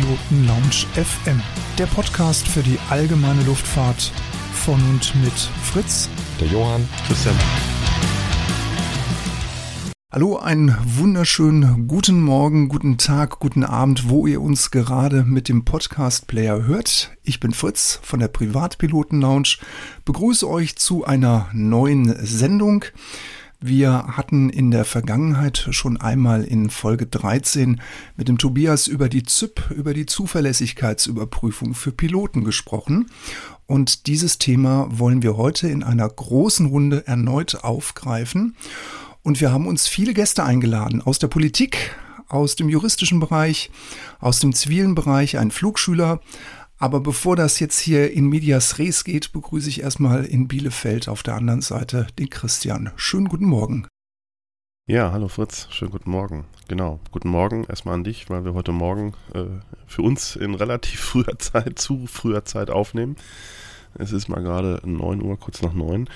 Privatpiloten Lounge FM, der Podcast für die allgemeine Luftfahrt von und mit Fritz, der Johann, Christian. Hallo, einen wunderschönen guten Morgen, guten Tag, guten Abend, wo ihr uns gerade mit dem Podcast-Player hört. Ich bin Fritz von der Privatpiloten Lounge, begrüße euch zu einer neuen Sendung. Wir hatten in der Vergangenheit schon einmal in Folge 13 mit dem Tobias über die ZYP, über die Zuverlässigkeitsüberprüfung für Piloten gesprochen. Und dieses Thema wollen wir heute in einer großen Runde erneut aufgreifen. Und wir haben uns viele Gäste eingeladen aus der Politik, aus dem juristischen Bereich, aus dem zivilen Bereich, ein Flugschüler, aber bevor das jetzt hier in Medias Res geht, begrüße ich erstmal in Bielefeld auf der anderen Seite den Christian. Schönen guten Morgen. Ja, hallo Fritz, schönen guten Morgen. Genau, guten Morgen erstmal an dich, weil wir heute Morgen äh, für uns in relativ früher Zeit, zu früher Zeit aufnehmen. Es ist mal gerade 9 Uhr, kurz nach 9.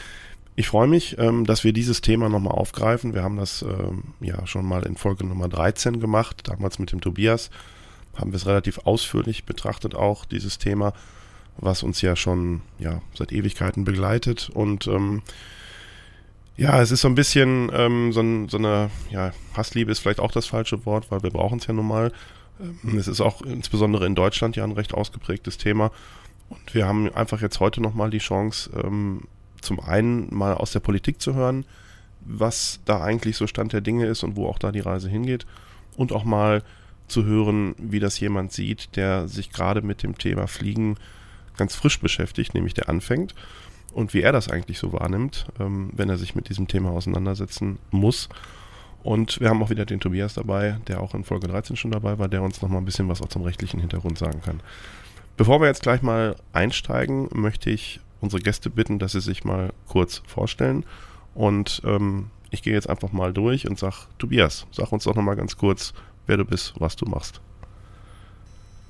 Ich freue mich, ähm, dass wir dieses Thema nochmal aufgreifen. Wir haben das ähm, ja schon mal in Folge Nummer 13 gemacht, damals mit dem Tobias haben wir es relativ ausführlich betrachtet, auch dieses Thema, was uns ja schon ja, seit Ewigkeiten begleitet. Und ähm, ja, es ist so ein bisschen ähm, so, ein, so, eine, ja, Hassliebe ist vielleicht auch das falsche Wort, weil wir brauchen es ja nun mal. Ähm, es ist auch insbesondere in Deutschland ja ein recht ausgeprägtes Thema. Und wir haben einfach jetzt heute nochmal die Chance, ähm, zum einen mal aus der Politik zu hören, was da eigentlich so Stand der Dinge ist und wo auch da die Reise hingeht. Und auch mal zu hören, wie das jemand sieht, der sich gerade mit dem Thema Fliegen ganz frisch beschäftigt, nämlich der anfängt und wie er das eigentlich so wahrnimmt, ähm, wenn er sich mit diesem Thema auseinandersetzen muss. Und wir haben auch wieder den Tobias dabei, der auch in Folge 13 schon dabei war, der uns nochmal ein bisschen was auch zum rechtlichen Hintergrund sagen kann. Bevor wir jetzt gleich mal einsteigen, möchte ich unsere Gäste bitten, dass sie sich mal kurz vorstellen. Und ähm, ich gehe jetzt einfach mal durch und sage, Tobias, sag uns doch nochmal ganz kurz, wer du bist, was du machst.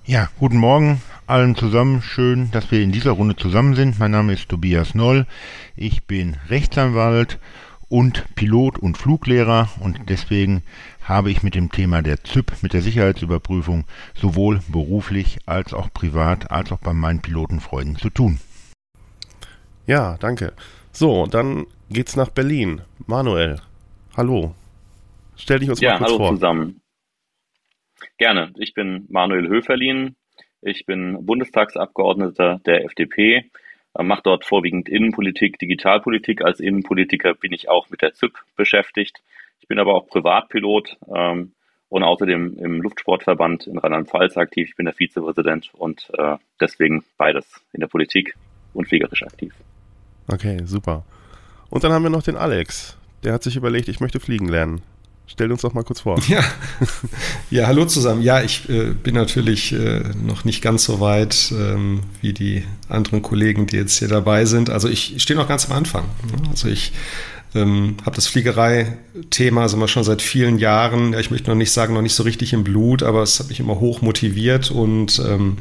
Ja, guten Morgen allen zusammen. Schön, dass wir in dieser Runde zusammen sind. Mein Name ist Tobias Noll. Ich bin Rechtsanwalt und Pilot und Fluglehrer und deswegen habe ich mit dem Thema der ZYP, mit der Sicherheitsüberprüfung, sowohl beruflich als auch privat, als auch bei meinen Pilotenfreunden zu tun. Ja, danke. So, dann geht's nach Berlin. Manuel, hallo. Stell dich uns ja, mal kurz hallo vor. Ja, hallo zusammen. Gerne. Ich bin Manuel Höferlin. Ich bin Bundestagsabgeordneter der FDP, äh, mache dort vorwiegend Innenpolitik, Digitalpolitik. Als Innenpolitiker bin ich auch mit der ZYP beschäftigt. Ich bin aber auch Privatpilot ähm, und außerdem im Luftsportverband in Rheinland-Pfalz aktiv. Ich bin der Vizepräsident und äh, deswegen beides in der Politik und fliegerisch aktiv. Okay, super. Und dann haben wir noch den Alex. Der hat sich überlegt, ich möchte fliegen lernen. Stell uns doch mal kurz vor. Ja, ja hallo zusammen. Ja, ich äh, bin natürlich äh, noch nicht ganz so weit ähm, wie die anderen Kollegen, die jetzt hier dabei sind. Also ich stehe noch ganz am Anfang. Also ich ähm, habe das Fliegerei-Thema sind schon seit vielen Jahren, ja, ich möchte noch nicht sagen, noch nicht so richtig im Blut, aber es hat mich immer hoch motiviert und ähm,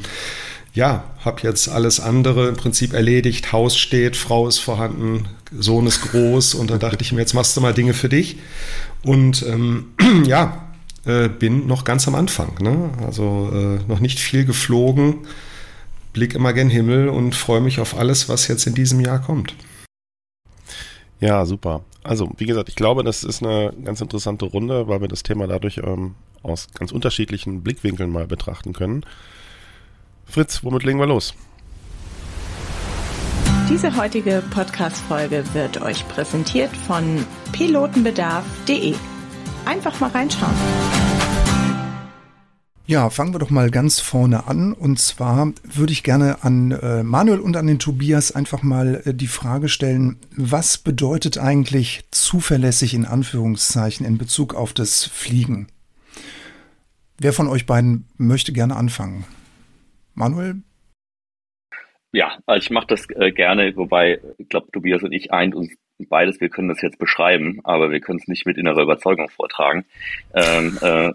ja, habe jetzt alles andere im Prinzip erledigt. Haus steht, Frau ist vorhanden, Sohn ist groß und dann dachte ich mir, jetzt machst du mal Dinge für dich. Und ähm, ja, äh, bin noch ganz am Anfang. Ne? Also äh, noch nicht viel geflogen, blick immer gen Himmel und freue mich auf alles, was jetzt in diesem Jahr kommt. Ja, super. Also, wie gesagt, ich glaube, das ist eine ganz interessante Runde, weil wir das Thema dadurch ähm, aus ganz unterschiedlichen Blickwinkeln mal betrachten können. Fritz, womit legen wir los? Diese heutige Podcast-Folge wird euch präsentiert von pilotenbedarf.de. Einfach mal reinschauen. Ja, fangen wir doch mal ganz vorne an. Und zwar würde ich gerne an äh, Manuel und an den Tobias einfach mal äh, die Frage stellen, was bedeutet eigentlich zuverlässig in Anführungszeichen in Bezug auf das Fliegen? Wer von euch beiden möchte gerne anfangen? Manuel? Ja, also ich mache das äh, gerne, wobei ich glaube, Tobias und ich eint uns beides, wir können das jetzt beschreiben, aber wir können es nicht mit innerer Überzeugung vortragen. Ähm, äh,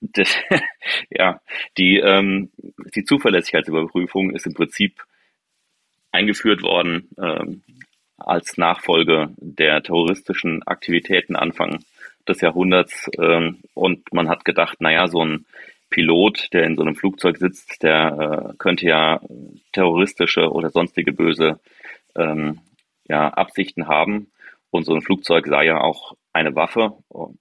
das, ja, die, ähm, die Zuverlässigkeitsüberprüfung ist im Prinzip eingeführt worden ähm, als Nachfolge der terroristischen Aktivitäten Anfang des Jahrhunderts. Ähm, und man hat gedacht, naja, so ein Pilot, der in so einem Flugzeug sitzt, der äh, könnte ja terroristische oder sonstige böse ähm, ja, Absichten haben. Und so ein Flugzeug sei ja auch eine Waffe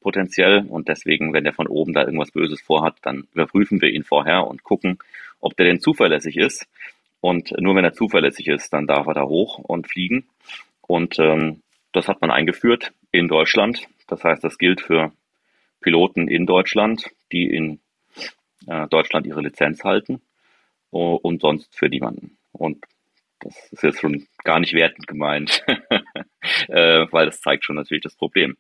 potenziell. Und deswegen, wenn der von oben da irgendwas Böses vorhat, dann überprüfen wir ihn vorher und gucken, ob der denn zuverlässig ist. Und nur wenn er zuverlässig ist, dann darf er da hoch und fliegen. Und ähm, das hat man eingeführt in Deutschland. Das heißt, das gilt für Piloten in Deutschland, die in äh, Deutschland ihre Lizenz halten und sonst für niemanden. Und das ist jetzt schon gar nicht wertend gemeint, äh, weil das zeigt schon natürlich das Problem.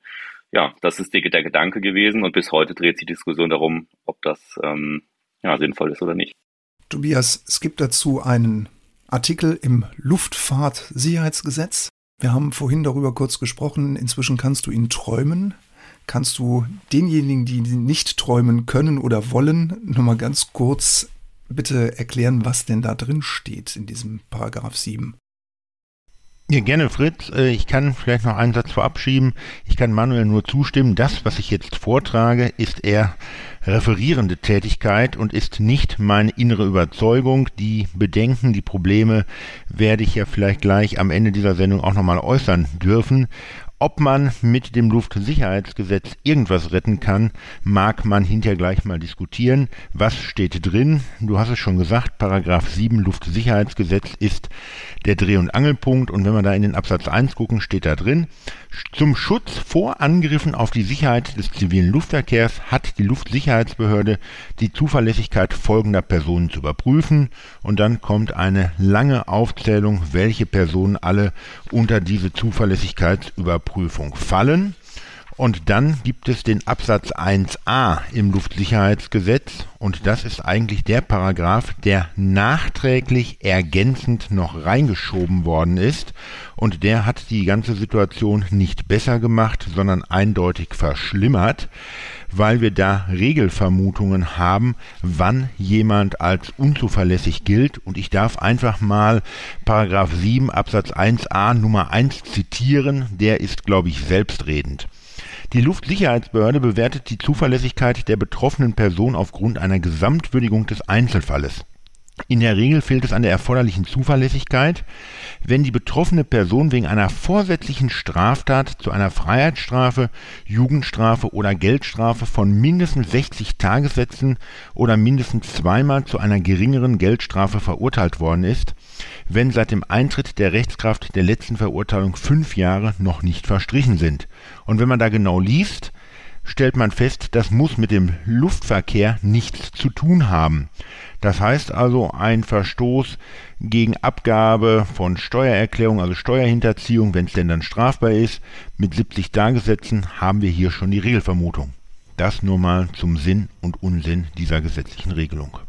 Ja, das ist der, der, Gedanke gewesen und bis heute dreht sich die Diskussion darum, ob das ähm, ja, sinnvoll ist oder nicht. Tobias, es gibt dazu einen Artikel im Luftfahrtsicherheitsgesetz. Wir haben vorhin darüber kurz gesprochen. Inzwischen kannst du ihn träumen. Kannst du denjenigen, die nicht träumen können oder wollen, nochmal ganz kurz bitte erklären, was denn da drin steht in diesem Paragraph 7? Ja, gerne, Fritz. Äh, ich kann vielleicht noch einen Satz vorab schieben. Ich kann Manuel nur zustimmen. Das, was ich jetzt vortrage, ist eher referierende Tätigkeit und ist nicht meine innere Überzeugung. Die Bedenken, die Probleme werde ich ja vielleicht gleich am Ende dieser Sendung auch nochmal äußern dürfen. Ob man mit dem Luftsicherheitsgesetz irgendwas retten kann, mag man hinterher gleich mal diskutieren. Was steht drin? Du hast es schon gesagt, Paragraph 7 Luftsicherheitsgesetz ist der Dreh- und Angelpunkt und wenn wir da in den Absatz 1 gucken, steht da drin, zum Schutz vor Angriffen auf die Sicherheit des zivilen Luftverkehrs hat die Luftsicherheitsbehörde die Zuverlässigkeit folgender Personen zu überprüfen und dann kommt eine lange Aufzählung, welche Personen alle unter diese Zuverlässigkeitsüberprüfung fallen. Und dann gibt es den Absatz 1a im Luftsicherheitsgesetz. Und das ist eigentlich der Paragraph, der nachträglich ergänzend noch reingeschoben worden ist. Und der hat die ganze Situation nicht besser gemacht, sondern eindeutig verschlimmert, weil wir da Regelvermutungen haben, wann jemand als unzuverlässig gilt und ich darf einfach mal Paragraph 7 Absatz 1a Nummer 1 zitieren, der ist glaube ich selbstredend. Die Luftsicherheitsbehörde bewertet die Zuverlässigkeit der betroffenen Person aufgrund einer Gesamtwürdigung des Einzelfalles. In der Regel fehlt es an der erforderlichen Zuverlässigkeit, wenn die betroffene Person wegen einer vorsätzlichen Straftat zu einer Freiheitsstrafe, Jugendstrafe oder Geldstrafe von mindestens 60 Tagessätzen oder mindestens zweimal zu einer geringeren Geldstrafe verurteilt worden ist, wenn seit dem Eintritt der Rechtskraft der letzten Verurteilung fünf Jahre noch nicht verstrichen sind. Und wenn man da genau liest, stellt man fest, das muss mit dem Luftverkehr nichts zu tun haben. Das heißt also, ein Verstoß gegen Abgabe von Steuererklärung, also Steuerhinterziehung, wenn es denn dann strafbar ist, mit 70 Tagessätzen haben wir hier schon die Regelvermutung. Das nur mal zum Sinn und Unsinn dieser gesetzlichen Regelung.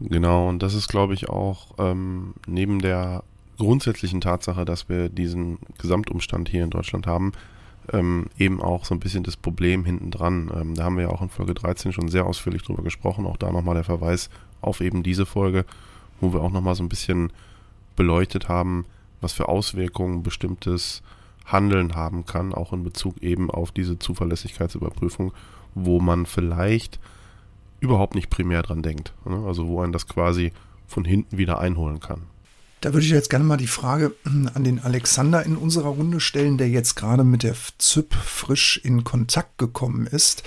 Genau, und das ist, glaube ich, auch ähm, neben der grundsätzlichen Tatsache, dass wir diesen Gesamtumstand hier in Deutschland haben, ähm, eben auch so ein bisschen das Problem hinten dran. Ähm, da haben wir ja auch in Folge 13 schon sehr ausführlich drüber gesprochen. Auch da nochmal der Verweis auf eben diese Folge, wo wir auch nochmal so ein bisschen beleuchtet haben, was für Auswirkungen bestimmtes Handeln haben kann, auch in Bezug eben auf diese Zuverlässigkeitsüberprüfung, wo man vielleicht überhaupt nicht primär dran denkt. Ne? Also wo einen das quasi von hinten wieder einholen kann. Da würde ich jetzt gerne mal die Frage an den Alexander in unserer Runde stellen, der jetzt gerade mit der ZIP frisch in Kontakt gekommen ist.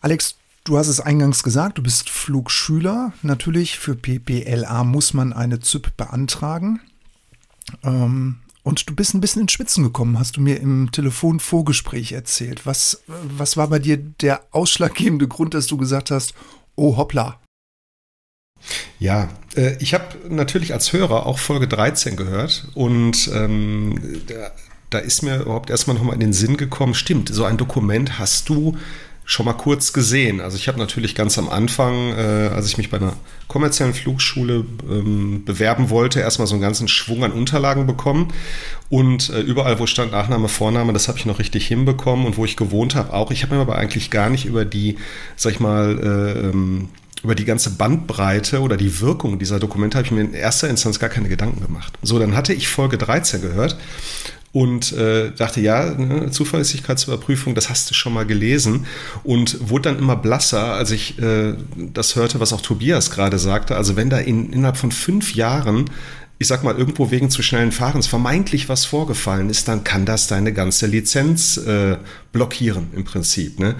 Alex, du hast es eingangs gesagt, du bist Flugschüler. Natürlich für PPLA muss man eine ZIP beantragen. Ähm, und du bist ein bisschen in Spitzen gekommen, hast du mir im Telefonvorgespräch erzählt. Was, was war bei dir der ausschlaggebende Grund, dass du gesagt hast, oh hoppla, ja, äh, ich habe natürlich als Hörer auch Folge 13 gehört und ähm, da, da ist mir überhaupt erstmal nochmal in den Sinn gekommen, stimmt, so ein Dokument hast du schon mal kurz gesehen. Also ich habe natürlich ganz am Anfang, äh, als ich mich bei einer kommerziellen Flugschule ähm, bewerben wollte, erstmal so einen ganzen Schwung an Unterlagen bekommen. Und äh, überall, wo stand Nachname, Vorname, das habe ich noch richtig hinbekommen. Und wo ich gewohnt habe, auch. Ich habe mir aber eigentlich gar nicht über die, sag ich mal, äh, ähm, über die ganze Bandbreite oder die Wirkung dieser Dokumente habe ich mir in erster Instanz gar keine Gedanken gemacht. So, dann hatte ich Folge 13 gehört und äh, dachte, ja, ne, Zuverlässigkeitsüberprüfung, das hast du schon mal gelesen und wurde dann immer blasser, als ich äh, das hörte, was auch Tobias gerade sagte. Also wenn da in, innerhalb von fünf Jahren ich sag mal, irgendwo wegen zu schnellen Fahrens vermeintlich was vorgefallen ist, dann kann das deine ganze Lizenz äh, blockieren im Prinzip. Ne?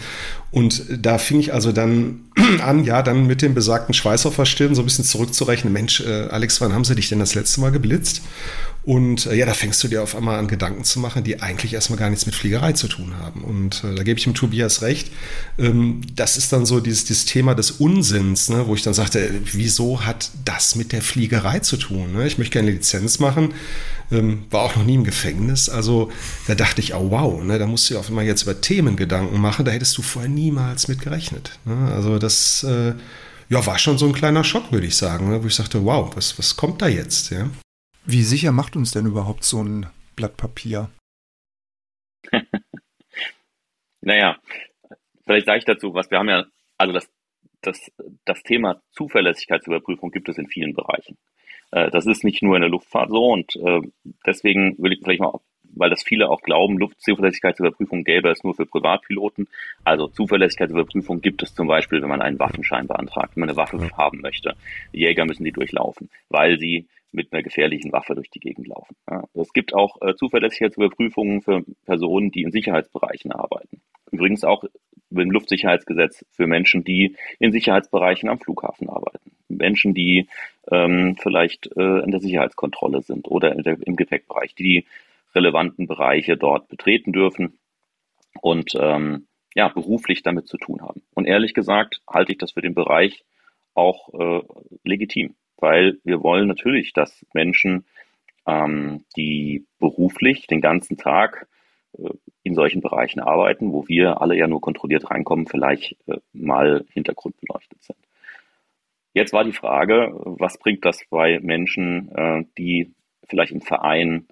Und da fing ich also dann an, ja, dann mit dem besagten Schweißer Stirn so ein bisschen zurückzurechnen. Mensch, äh, Alex, wann haben sie dich denn das letzte Mal geblitzt? Und äh, ja, da fängst du dir auf einmal an, Gedanken zu machen, die eigentlich erstmal gar nichts mit Fliegerei zu tun haben. Und äh, da gebe ich dem Tobias recht. Ähm, das ist dann so dieses, dieses Thema des Unsinns, ne, wo ich dann sagte, wieso hat das mit der Fliegerei zu tun? Ne? Ich möchte gerne Lizenz machen, ähm, war auch noch nie im Gefängnis. Also da dachte ich, oh wow, ne, da musst du dir auf einmal jetzt über Themen Gedanken machen, da hättest du vorher niemals mit gerechnet. Ne? Also das äh, ja, war schon so ein kleiner Schock, würde ich sagen, ne, wo ich sagte, wow, was, was kommt da jetzt? Ja? Wie sicher macht uns denn überhaupt so ein Blatt Papier? naja, vielleicht sage ich dazu was. Wir haben ja, also das, das, das Thema Zuverlässigkeitsüberprüfung gibt es in vielen Bereichen. Äh, das ist nicht nur in der Luftfahrt so und äh, deswegen will ich vielleicht mal, weil das viele auch glauben, Luftzuverlässigkeitsüberprüfung gäbe es nur für Privatpiloten. Also Zuverlässigkeitsüberprüfung gibt es zum Beispiel, wenn man einen Waffenschein beantragt, wenn man eine Waffe haben möchte. Die Jäger müssen die durchlaufen, weil sie mit einer gefährlichen Waffe durch die Gegend laufen. Ja, es gibt auch äh, Zuverlässigkeitsüberprüfungen für Personen, die in Sicherheitsbereichen arbeiten. Übrigens auch im Luftsicherheitsgesetz für Menschen, die in Sicherheitsbereichen am Flughafen arbeiten. Menschen, die ähm, vielleicht äh, in der Sicherheitskontrolle sind oder der, im Gepäckbereich, die die relevanten Bereiche dort betreten dürfen und ähm, ja, beruflich damit zu tun haben. Und ehrlich gesagt halte ich das für den Bereich auch äh, legitim weil wir wollen natürlich, dass Menschen, ähm, die beruflich den ganzen Tag äh, in solchen Bereichen arbeiten, wo wir alle ja nur kontrolliert reinkommen, vielleicht äh, mal hintergrundbeleuchtet sind. Jetzt war die Frage, was bringt das bei Menschen, äh, die vielleicht im Verein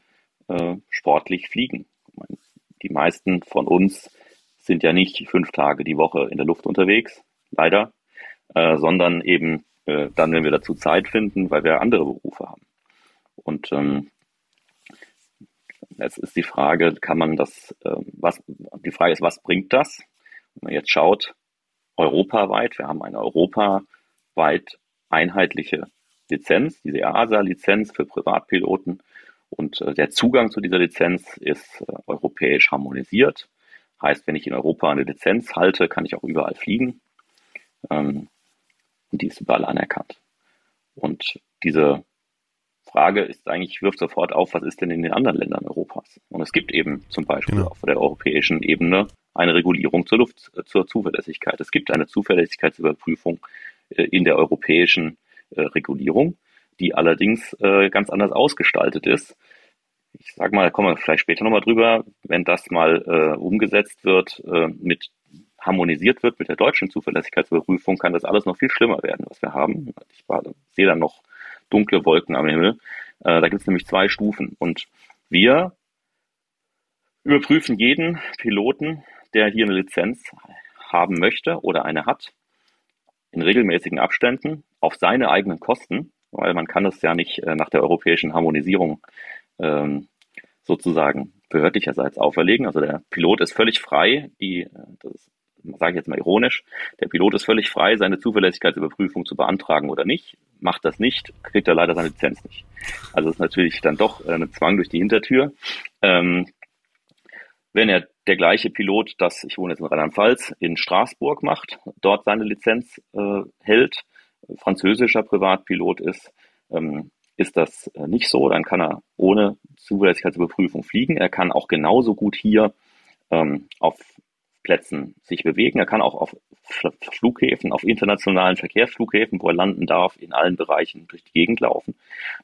äh, sportlich fliegen? Meine, die meisten von uns sind ja nicht fünf Tage die Woche in der Luft unterwegs, leider, äh, sondern eben äh, dann, wenn wir dazu Zeit finden, weil wir andere Berufe haben. Und ähm, jetzt ist die Frage, kann man das, äh, was, die Frage ist, was bringt das? Wenn man jetzt schaut, europaweit, wir haben eine europaweit einheitliche Lizenz, diese EASA-Lizenz für Privatpiloten. Und äh, der Zugang zu dieser Lizenz ist äh, europäisch harmonisiert. Heißt, wenn ich in Europa eine Lizenz halte, kann ich auch überall fliegen. Ähm, und die ist überall anerkannt. Und diese Frage ist eigentlich, wirft sofort auf, was ist denn in den anderen Ländern Europas? Und es gibt eben zum Beispiel genau. auf der europäischen Ebene eine Regulierung zur Luft, äh, zur Zuverlässigkeit. Es gibt eine Zuverlässigkeitsüberprüfung äh, in der europäischen äh, Regulierung, die allerdings ganz anders ausgestaltet ist. Ich sage mal, da kommen wir vielleicht später nochmal drüber, wenn das mal umgesetzt wird mit harmonisiert wird mit der deutschen Zuverlässigkeitsüberprüfung, kann das alles noch viel schlimmer werden, was wir haben. Ich sehe dann noch dunkle Wolken am Himmel. Äh, da gibt es nämlich zwei Stufen. Und wir überprüfen jeden Piloten, der hier eine Lizenz haben möchte oder eine hat, in regelmäßigen Abständen auf seine eigenen Kosten, weil man kann es ja nicht äh, nach der europäischen Harmonisierung ähm, sozusagen behördlicherseits auferlegen. Also der Pilot ist völlig frei, die, äh, das sage ich jetzt mal ironisch, der Pilot ist völlig frei, seine Zuverlässigkeitsüberprüfung zu beantragen oder nicht. Macht das nicht, kriegt er leider seine Lizenz nicht. Also ist natürlich dann doch ein Zwang durch die Hintertür. Ähm, wenn er der gleiche Pilot, das, ich wohne jetzt in Rheinland-Pfalz, in Straßburg macht, dort seine Lizenz äh, hält, französischer Privatpilot ist, ähm, ist das äh, nicht so. Dann kann er ohne Zuverlässigkeitsüberprüfung fliegen. Er kann auch genauso gut hier ähm, auf Plätzen sich bewegen. Er kann auch auf Flughäfen, auf internationalen Verkehrsflughäfen, wo er landen darf, in allen Bereichen durch die Gegend laufen.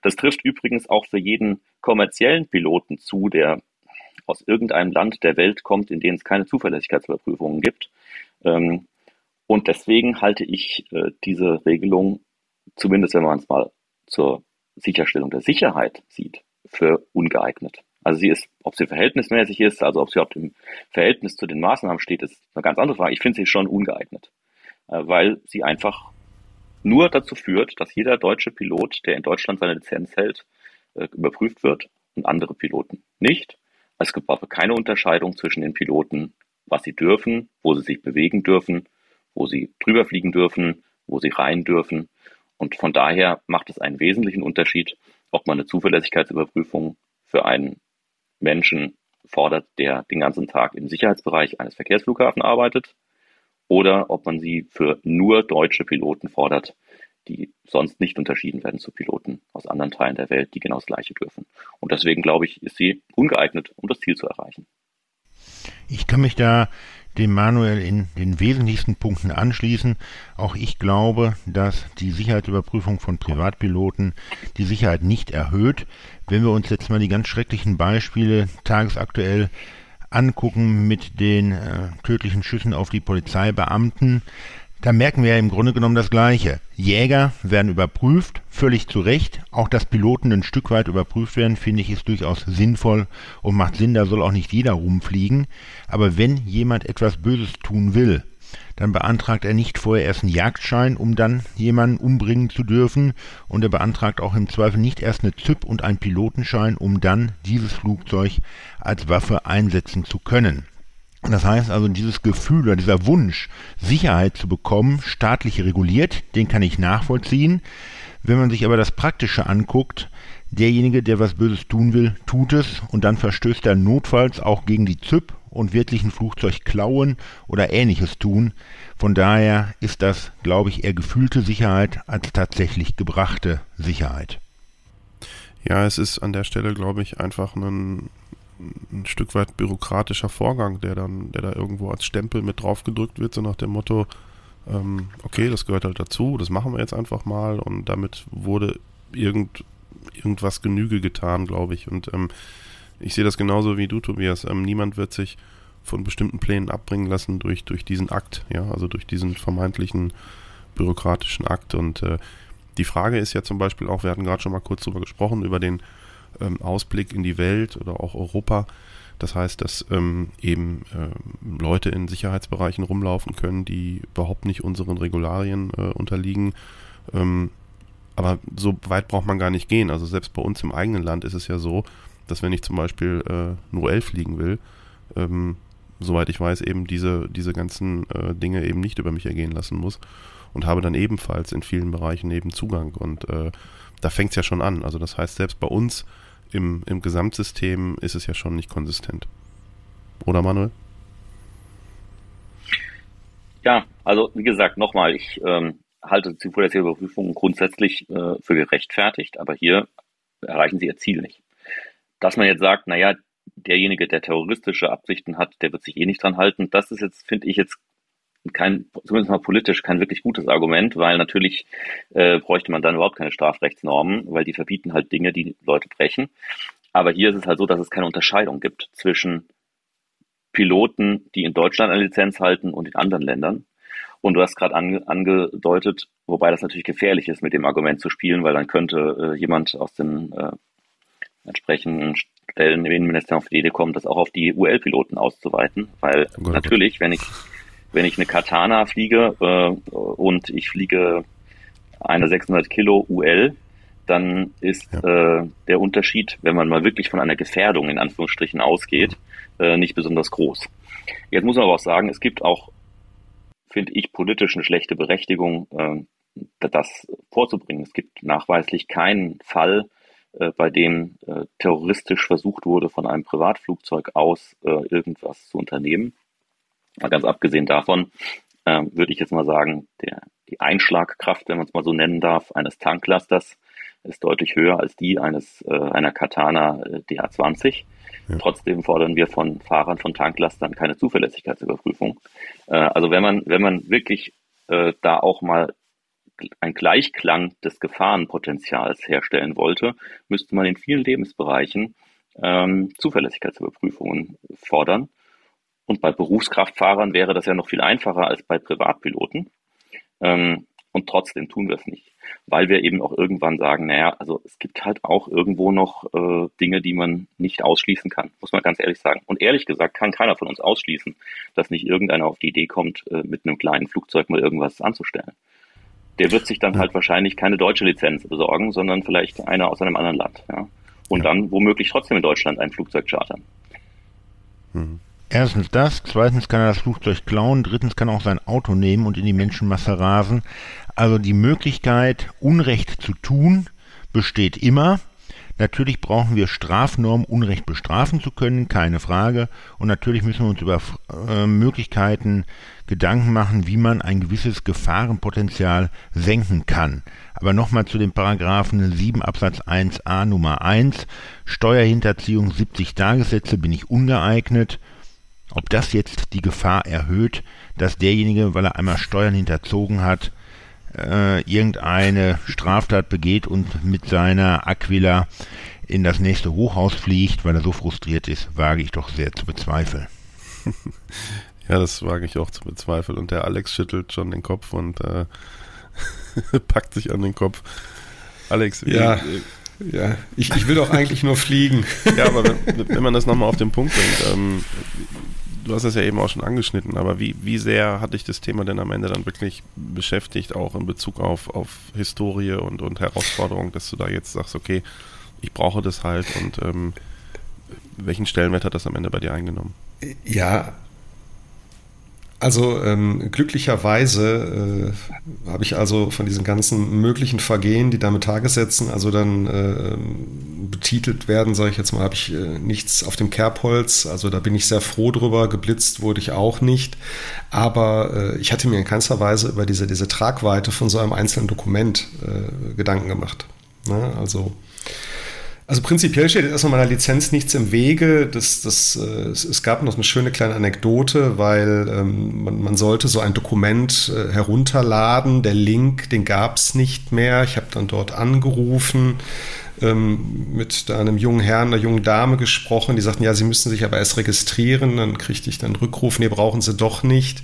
Das trifft übrigens auch für jeden kommerziellen Piloten zu, der aus irgendeinem Land der Welt kommt, in dem es keine Zuverlässigkeitsüberprüfungen gibt. Ähm, und deswegen halte ich äh, diese Regelung, zumindest wenn man es mal zur Sicherstellung der Sicherheit sieht, für ungeeignet. Also sie ist, ob sie verhältnismäßig ist, also ob sie überhaupt im Verhältnis zu den Maßnahmen steht, ist eine ganz andere Frage. Ich finde sie schon ungeeignet, äh, weil sie einfach nur dazu führt, dass jeder deutsche Pilot, der in Deutschland seine Lizenz hält, äh, überprüft wird und andere Piloten nicht. Es gibt aber keine Unterscheidung zwischen den Piloten, was sie dürfen, wo sie sich bewegen dürfen, wo sie drüber fliegen dürfen, wo sie rein dürfen. Und von daher macht es einen wesentlichen Unterschied, ob man eine Zuverlässigkeitsüberprüfung für einen Menschen fordert, der den ganzen Tag im Sicherheitsbereich eines Verkehrsflughafens arbeitet, oder ob man sie für nur deutsche Piloten fordert, die sonst nicht unterschieden werden zu Piloten aus anderen Teilen der Welt, die genau das Gleiche dürfen. Und deswegen glaube ich, ist sie ungeeignet, um das Ziel zu erreichen. Ich kann mich da dem Manuel in den wesentlichsten Punkten anschließen. Auch ich glaube, dass die Sicherheitsüberprüfung von Privatpiloten die Sicherheit nicht erhöht. Wenn wir uns jetzt mal die ganz schrecklichen Beispiele tagesaktuell angucken mit den äh, tödlichen Schüssen auf die Polizeibeamten, da merken wir ja im Grunde genommen das Gleiche. Jäger werden überprüft, völlig zu Recht. Auch dass Piloten ein Stück weit überprüft werden, finde ich, ist durchaus sinnvoll und macht Sinn, da soll auch nicht jeder rumfliegen. Aber wenn jemand etwas Böses tun will, dann beantragt er nicht vorher erst einen Jagdschein, um dann jemanden umbringen zu dürfen. Und er beantragt auch im Zweifel nicht erst eine ZIP und einen Pilotenschein, um dann dieses Flugzeug als Waffe einsetzen zu können. Das heißt also, dieses Gefühl oder dieser Wunsch, Sicherheit zu bekommen, staatlich reguliert, den kann ich nachvollziehen. Wenn man sich aber das Praktische anguckt, derjenige, der was Böses tun will, tut es und dann verstößt er notfalls auch gegen die ZIP und wirklich ein Flugzeug klauen oder ähnliches tun. Von daher ist das, glaube ich, eher gefühlte Sicherheit als tatsächlich gebrachte Sicherheit. Ja, es ist an der Stelle, glaube ich, einfach ein ein Stück weit bürokratischer Vorgang, der dann, der da irgendwo als Stempel mit draufgedrückt wird, so nach dem Motto, ähm, okay, das gehört halt dazu, das machen wir jetzt einfach mal und damit wurde irgend, irgendwas Genüge getan, glaube ich. Und ähm, ich sehe das genauso wie du, Tobias. Ähm, niemand wird sich von bestimmten Plänen abbringen lassen durch, durch diesen Akt, ja, also durch diesen vermeintlichen bürokratischen Akt. Und äh, die Frage ist ja zum Beispiel auch, wir hatten gerade schon mal kurz drüber gesprochen, über den ähm, Ausblick in die Welt oder auch Europa. Das heißt, dass ähm, eben ähm, Leute in Sicherheitsbereichen rumlaufen können, die überhaupt nicht unseren Regularien äh, unterliegen. Ähm, aber so weit braucht man gar nicht gehen. Also selbst bei uns im eigenen Land ist es ja so, dass wenn ich zum Beispiel äh, nur elf fliegen will, ähm, soweit ich weiß, eben diese, diese ganzen äh, Dinge eben nicht über mich ergehen lassen muss und habe dann ebenfalls in vielen Bereichen eben Zugang. Und äh, da fängt es ja schon an. Also das heißt, selbst bei uns im, im Gesamtsystem ist es ja schon nicht konsistent. Oder Manuel? Ja, also wie gesagt, nochmal, ich ähm, halte die Überprüfung grundsätzlich äh, für gerechtfertigt, aber hier erreichen sie ihr Ziel nicht. Dass man jetzt sagt, naja, derjenige, der terroristische Absichten hat, der wird sich eh nicht dran halten, das ist jetzt, finde ich, jetzt kein, zumindest mal politisch, kein wirklich gutes Argument, weil natürlich äh, bräuchte man dann überhaupt keine Strafrechtsnormen, weil die verbieten halt Dinge, die Leute brechen. Aber hier ist es halt so, dass es keine Unterscheidung gibt zwischen Piloten, die in Deutschland eine Lizenz halten und in anderen Ländern. Und du hast gerade ange angedeutet, wobei das natürlich gefährlich ist, mit dem Argument zu spielen, weil dann könnte äh, jemand aus den äh, entsprechenden Stellen im Innenministerium auf die Idee kommen, das auch auf die UL-Piloten auszuweiten. Weil oh Gott, natürlich, wenn ich wenn ich eine Katana fliege äh, und ich fliege eine 600 Kilo UL, dann ist ja. äh, der Unterschied, wenn man mal wirklich von einer Gefährdung in Anführungsstrichen ausgeht, äh, nicht besonders groß. Jetzt muss man aber auch sagen, es gibt auch, finde ich, politisch eine schlechte Berechtigung, äh, das vorzubringen. Es gibt nachweislich keinen Fall, äh, bei dem äh, terroristisch versucht wurde, von einem Privatflugzeug aus äh, irgendwas zu unternehmen. Mal ganz abgesehen davon äh, würde ich jetzt mal sagen, der, die Einschlagkraft, wenn man es mal so nennen darf, eines Tanklasters ist deutlich höher als die eines äh, einer Katana äh, DA20. Ja. Trotzdem fordern wir von Fahrern von Tanklastern keine Zuverlässigkeitsüberprüfung. Äh, also wenn man wenn man wirklich äh, da auch mal ein Gleichklang des Gefahrenpotenzials herstellen wollte, müsste man in vielen Lebensbereichen ähm, Zuverlässigkeitsüberprüfungen fordern. Und bei Berufskraftfahrern wäre das ja noch viel einfacher als bei Privatpiloten. Ähm, und trotzdem tun wir es nicht, weil wir eben auch irgendwann sagen, naja, also es gibt halt auch irgendwo noch äh, Dinge, die man nicht ausschließen kann, muss man ganz ehrlich sagen. Und ehrlich gesagt kann keiner von uns ausschließen, dass nicht irgendeiner auf die Idee kommt, äh, mit einem kleinen Flugzeug mal irgendwas anzustellen. Der wird sich dann halt wahrscheinlich keine deutsche Lizenz besorgen, sondern vielleicht eine aus einem anderen Land. Ja? Und ja. dann womöglich trotzdem in Deutschland ein Flugzeug chartern. Mhm. Erstens das, zweitens kann er das Flugzeug klauen, drittens kann er auch sein Auto nehmen und in die Menschenmasse rasen. Also die Möglichkeit, Unrecht zu tun, besteht immer. Natürlich brauchen wir Strafnormen, Unrecht bestrafen zu können, keine Frage. Und natürlich müssen wir uns über äh, Möglichkeiten Gedanken machen, wie man ein gewisses Gefahrenpotenzial senken kann. Aber nochmal zu den Paragraphen 7 Absatz 1a Nummer 1. Steuerhinterziehung 70 Tagessätze bin ich ungeeignet. Ob das jetzt die Gefahr erhöht, dass derjenige, weil er einmal Steuern hinterzogen hat, äh, irgendeine Straftat begeht und mit seiner Aquila in das nächste Hochhaus fliegt, weil er so frustriert ist, wage ich doch sehr zu bezweifeln. Ja, das wage ich auch zu bezweifeln. Und der Alex schüttelt schon den Kopf und äh, packt sich an den Kopf. Alex, ja, wie, ja. Ich, ich will doch eigentlich nur fliegen. ja, aber wenn, wenn man das nochmal auf den Punkt bringt, ähm, du hast das ja eben auch schon angeschnitten, aber wie, wie sehr hat dich das Thema denn am Ende dann wirklich beschäftigt, auch in Bezug auf, auf Historie und, und Herausforderung, dass du da jetzt sagst, okay, ich brauche das halt und ähm, welchen Stellenwert hat das am Ende bei dir eingenommen? Ja, also ähm, glücklicherweise äh, habe ich also von diesen ganzen möglichen Vergehen, die da mit Tagessätzen also dann äh, betitelt werden, sage ich jetzt mal, habe ich äh, nichts auf dem Kerbholz. Also da bin ich sehr froh drüber. Geblitzt wurde ich auch nicht. Aber äh, ich hatte mir in keinster Weise über diese, diese Tragweite von so einem einzelnen Dokument äh, Gedanken gemacht. Ne? Also also prinzipiell steht erstmal meiner Lizenz nichts im Wege. Das, das, äh, es, es, gab noch eine schöne kleine Anekdote, weil ähm, man, man, sollte so ein Dokument äh, herunterladen. Der Link, den gab es nicht mehr. Ich habe dann dort angerufen, ähm, mit einem jungen Herrn, einer jungen Dame gesprochen. Die sagten, ja, Sie müssen sich aber erst registrieren. Dann kriegte ich dann Rückruf, nee, brauchen Sie doch nicht.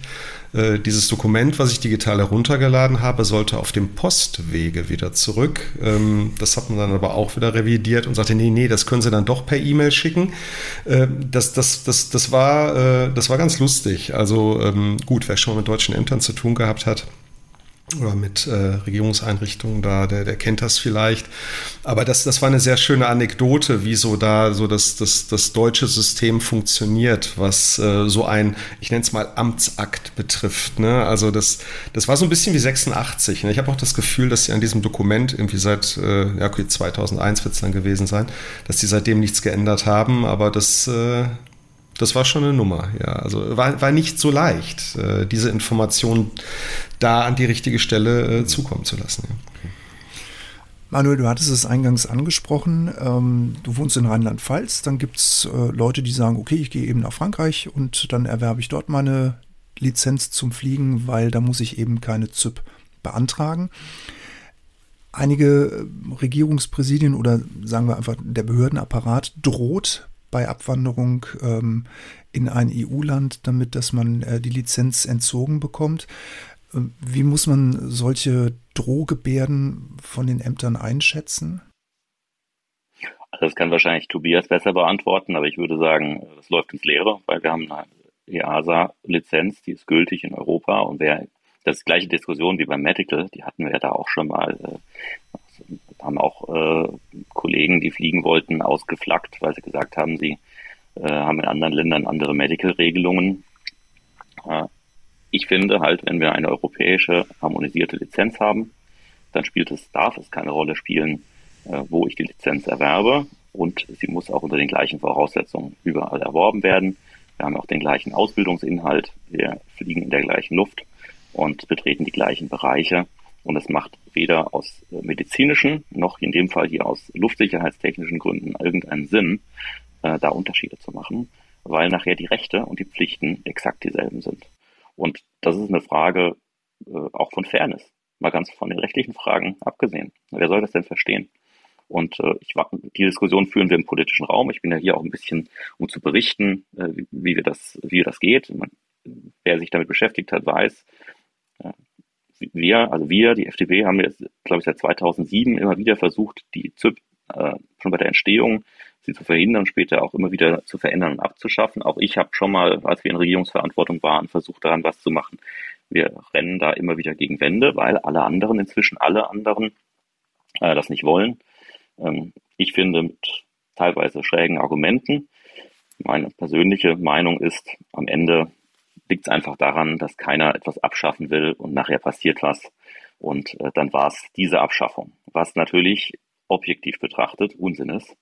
Äh, dieses Dokument, was ich digital heruntergeladen habe, sollte auf dem Postwege wieder zurück. Ähm, das hat man dann aber auch wieder revidiert und sagte, nee, nee, das können Sie dann doch per E-Mail schicken. Äh, das, das, das, das, war, äh, das war ganz lustig. Also ähm, gut, wer schon mal mit deutschen Ämtern zu tun gehabt hat, oder mit äh, Regierungseinrichtungen da, der, der kennt das vielleicht. Aber das, das war eine sehr schöne Anekdote, wie so da so das, das, das deutsche System funktioniert, was äh, so ein, ich nenne es mal Amtsakt betrifft. Ne? Also das, das war so ein bisschen wie 86. Ne? Ich habe auch das Gefühl, dass sie an diesem Dokument irgendwie seit, äh, ja okay, 2001 wird es dann gewesen sein, dass sie seitdem nichts geändert haben, aber das, äh, das war schon eine Nummer, ja. Also war, war nicht so leicht, äh, diese Information da an die richtige Stelle äh, zukommen zu lassen. Ja. Manuel, du hattest es eingangs angesprochen. Ähm, du wohnst in Rheinland-Pfalz. Dann gibt es äh, Leute, die sagen, okay, ich gehe eben nach Frankreich und dann erwerbe ich dort meine Lizenz zum Fliegen, weil da muss ich eben keine ZIP beantragen. Einige Regierungspräsidien oder sagen wir einfach der Behördenapparat droht bei Abwanderung ähm, in ein EU-Land, damit dass man äh, die Lizenz entzogen bekommt. Ähm, wie muss man solche Drohgebärden von den Ämtern einschätzen? Also das kann wahrscheinlich Tobias besser beantworten, aber ich würde sagen, das läuft ins Leere, weil wir haben eine EASA-Lizenz, die ist gültig in Europa und wer das gleiche Diskussion wie beim Medical, die hatten wir ja da auch schon mal. Haben auch äh, Kollegen, die fliegen wollten, ausgeflaggt, weil sie gesagt haben, sie äh, haben in anderen Ländern andere Medical-Regelungen. Äh, ich finde halt, wenn wir eine europäische harmonisierte Lizenz haben, dann spielt es, darf es keine Rolle spielen, äh, wo ich die Lizenz erwerbe und sie muss auch unter den gleichen Voraussetzungen überall erworben werden. Wir haben auch den gleichen Ausbildungsinhalt, wir fliegen in der gleichen Luft und betreten die gleichen Bereiche. Und es macht weder aus äh, medizinischen noch in dem Fall hier aus luftsicherheitstechnischen Gründen irgendeinen Sinn, äh, da Unterschiede zu machen, weil nachher die Rechte und die Pflichten exakt dieselben sind. Und das ist eine Frage äh, auch von Fairness, mal ganz von den rechtlichen Fragen abgesehen. Wer soll das denn verstehen? Und äh, ich, die Diskussion führen wir im politischen Raum. Ich bin ja hier auch ein bisschen, um zu berichten, äh, wie, wie, wir das, wie das geht. Man, wer sich damit beschäftigt hat, weiß, äh, wir, also wir, die FDP, haben jetzt, glaube ich, seit 2007 immer wieder versucht, die ZIP äh, schon bei der Entstehung sie zu verhindern, später auch immer wieder zu verändern und abzuschaffen. Auch ich habe schon mal, als wir in Regierungsverantwortung waren, versucht daran was zu machen. Wir rennen da immer wieder gegen Wände, weil alle anderen, inzwischen alle anderen, äh, das nicht wollen. Ähm, ich finde mit teilweise schrägen Argumenten. meine persönliche Meinung ist, am Ende liegt es einfach daran, dass keiner etwas abschaffen will und nachher passiert was und äh, dann war es diese Abschaffung, was natürlich objektiv betrachtet Unsinn ist.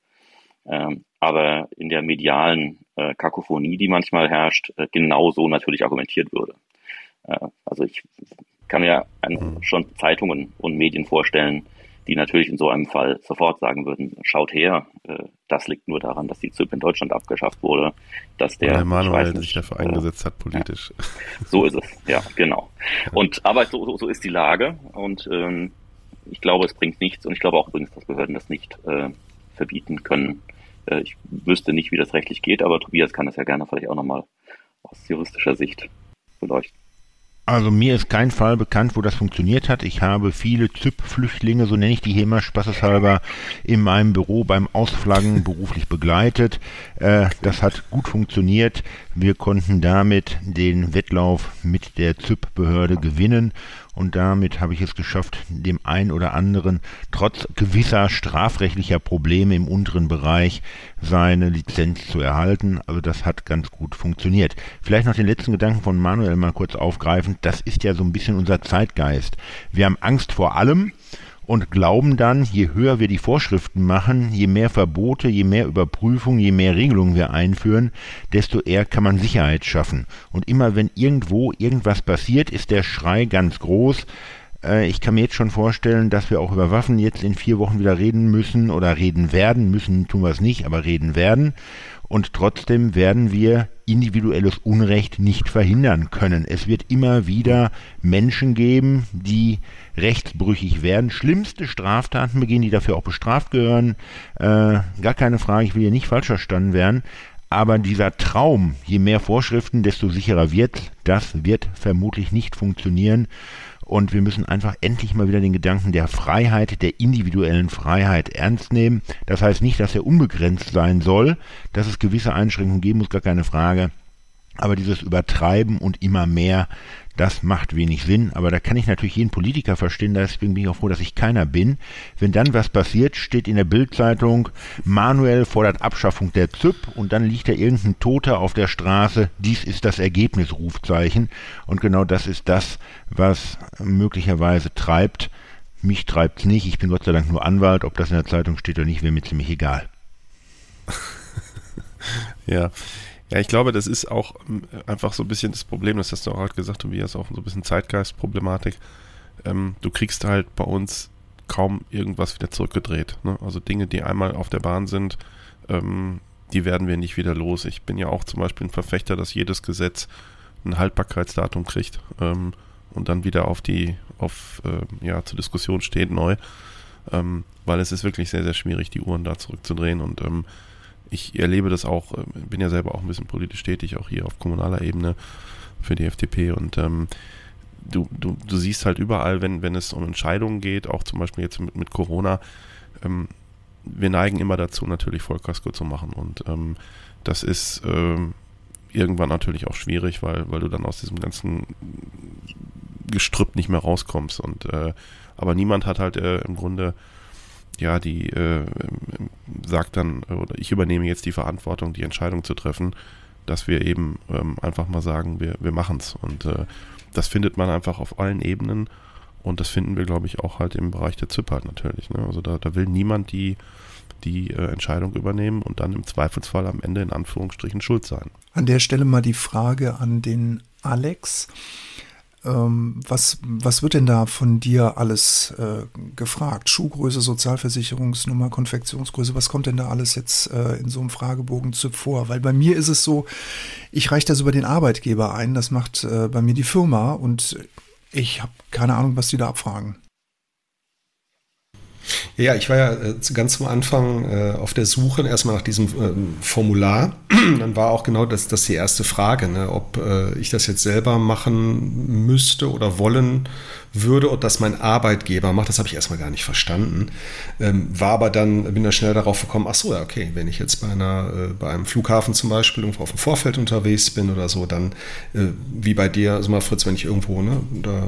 Ähm, aber in der medialen äh, Kakophonie, die manchmal herrscht, äh, genauso natürlich argumentiert würde. Äh, also ich kann mir ein, mhm. schon Zeitungen und Medien vorstellen, die natürlich in so einem Fall sofort sagen würden, schaut her, äh, das liegt nur daran, dass die ZIP in Deutschland abgeschafft wurde, dass der, der Manuel sich dafür äh, eingesetzt hat politisch. Ja, so ist es, ja, genau. Und aber so, so, so ist die Lage und ähm, ich glaube, es bringt nichts und ich glaube auch übrigens, dass Behörden das nicht äh, verbieten können. Äh, ich wüsste nicht, wie das rechtlich geht, aber Tobias kann das ja gerne vielleicht auch nochmal aus juristischer Sicht beleuchten. Also mir ist kein Fall bekannt, wo das funktioniert hat. Ich habe viele ZYP-Flüchtlinge, so nenne ich die hier immer spaßeshalber, in meinem Büro beim Ausflaggen beruflich begleitet. Äh, das hat gut funktioniert. Wir konnten damit den Wettlauf mit der ZYP-Behörde gewinnen und damit habe ich es geschafft, dem einen oder anderen trotz gewisser strafrechtlicher Probleme im unteren Bereich seine Lizenz zu erhalten. Also das hat ganz gut funktioniert. Vielleicht noch den letzten Gedanken von Manuel mal kurz aufgreifen. Das ist ja so ein bisschen unser Zeitgeist. Wir haben Angst vor allem und glauben dann, je höher wir die Vorschriften machen, je mehr Verbote, je mehr Überprüfungen, je mehr Regelungen wir einführen, desto eher kann man Sicherheit schaffen. Und immer wenn irgendwo irgendwas passiert, ist der Schrei ganz groß. Äh, ich kann mir jetzt schon vorstellen, dass wir auch über Waffen jetzt in vier Wochen wieder reden müssen oder reden werden. Müssen tun wir es nicht, aber reden werden und trotzdem werden wir individuelles Unrecht nicht verhindern können. Es wird immer wieder Menschen geben, die rechtsbrüchig werden, schlimmste Straftaten begehen, die dafür auch bestraft gehören. Äh, gar keine Frage, ich will hier nicht falsch verstanden werden. Aber dieser Traum, je mehr Vorschriften, desto sicherer wird, das wird vermutlich nicht funktionieren. Und wir müssen einfach endlich mal wieder den Gedanken der Freiheit, der individuellen Freiheit ernst nehmen. Das heißt nicht, dass er unbegrenzt sein soll, dass es gewisse Einschränkungen geben muss, gar keine Frage. Aber dieses Übertreiben und immer mehr, das macht wenig Sinn, aber da kann ich natürlich jeden Politiker verstehen, deswegen bin ich auch froh, dass ich keiner bin. Wenn dann was passiert, steht in der Bildzeitung, Manuel fordert Abschaffung der ZÜP und dann liegt da irgendein Toter auf der Straße, dies ist das Ergebnis, Rufzeichen. Und genau das ist das, was möglicherweise treibt. Mich treibt's nicht, ich bin Gott sei Dank nur Anwalt, ob das in der Zeitung steht oder nicht, wäre mir ziemlich egal. ja. Ja, ich glaube, das ist auch ähm, einfach so ein bisschen das Problem, das hast du auch halt gesagt, Tobias, auch so ein bisschen Zeitgeistproblematik. Ähm, du kriegst halt bei uns kaum irgendwas wieder zurückgedreht. Ne? Also Dinge, die einmal auf der Bahn sind, ähm, die werden wir nicht wieder los. Ich bin ja auch zum Beispiel ein Verfechter, dass jedes Gesetz ein Haltbarkeitsdatum kriegt ähm, und dann wieder auf die, auf, äh, ja, zur Diskussion steht neu. Ähm, weil es ist wirklich sehr, sehr schwierig, die Uhren da zurückzudrehen und ähm, ich erlebe das auch, äh, bin ja selber auch ein bisschen politisch tätig, auch hier auf kommunaler Ebene für die FDP und ähm, du, du, du siehst halt überall, wenn, wenn es um Entscheidungen geht, auch zum Beispiel jetzt mit, mit Corona, ähm, wir neigen immer dazu, natürlich Vollkasko zu machen und ähm, das ist ähm, irgendwann natürlich auch schwierig, weil, weil du dann aus diesem ganzen Gestrüpp nicht mehr rauskommst und äh, aber niemand hat halt äh, im Grunde ja, die äh, sagt dann, oder ich übernehme jetzt die Verantwortung, die Entscheidung zu treffen, dass wir eben ähm, einfach mal sagen, wir, wir machen es. Und äh, das findet man einfach auf allen Ebenen und das finden wir, glaube ich, auch halt im Bereich der ZIP halt natürlich. Ne? Also da, da will niemand die, die äh, Entscheidung übernehmen und dann im Zweifelsfall am Ende in Anführungsstrichen schuld sein. An der Stelle mal die Frage an den Alex. Ähm, was, was wird denn da von dir alles äh, gefragt? Schuhgröße, Sozialversicherungsnummer, Konfektionsgröße, was kommt denn da alles jetzt äh, in so einem Fragebogen vor? Weil bei mir ist es so, ich reiche das über den Arbeitgeber ein, das macht äh, bei mir die Firma und ich habe keine Ahnung, was die da abfragen. Ja, ich war ja äh, ganz am Anfang äh, auf der Suche erstmal nach diesem äh, Formular. Dann war auch genau das, das die erste Frage, ne, ob äh, ich das jetzt selber machen müsste oder wollen würde und das mein Arbeitgeber macht. Das habe ich erstmal gar nicht verstanden. Ähm, war aber dann, bin da schnell darauf gekommen, ach so, ja, okay, wenn ich jetzt bei, einer, äh, bei einem Flughafen zum Beispiel irgendwo auf dem Vorfeld unterwegs bin oder so, dann äh, wie bei dir, also mal Fritz, wenn ich irgendwo ne,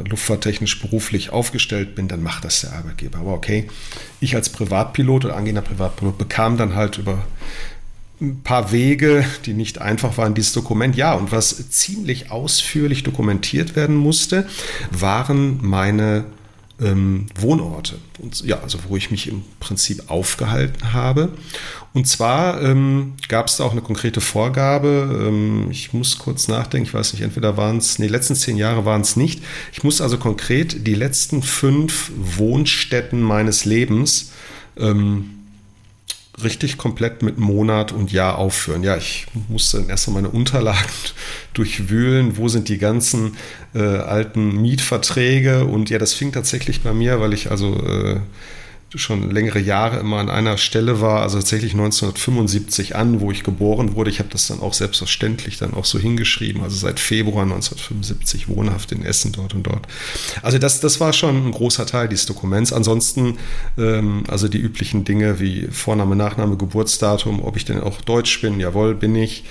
luftfahrttechnisch beruflich aufgestellt bin, dann macht das der Arbeitgeber. Aber okay, ich als Privatpilot oder angehender Privatpilot bekam dann halt über ein paar Wege, die nicht einfach waren, dieses Dokument. Ja, und was ziemlich ausführlich dokumentiert werden musste, waren meine ähm, Wohnorte. Und, ja, also wo ich mich im Prinzip aufgehalten habe. Und zwar ähm, gab es da auch eine konkrete Vorgabe. Ähm, ich muss kurz nachdenken, ich weiß nicht, entweder waren es, nee, die letzten zehn Jahre waren es nicht. Ich muss also konkret die letzten fünf Wohnstätten meines Lebens ähm, richtig komplett mit Monat und Jahr aufführen. Ja, ich musste dann erst mal meine Unterlagen durchwühlen, wo sind die ganzen äh, alten Mietverträge und ja, das fing tatsächlich bei mir, weil ich also äh, schon längere Jahre immer an einer Stelle war, also tatsächlich 1975 an, wo ich geboren wurde. Ich habe das dann auch selbstverständlich dann auch so hingeschrieben, also seit Februar 1975 wohnhaft in Essen dort und dort. Also das, das war schon ein großer Teil dieses Dokuments. Ansonsten ähm, also die üblichen Dinge wie Vorname, Nachname, Geburtsdatum, ob ich denn auch Deutsch bin, jawohl, bin ich.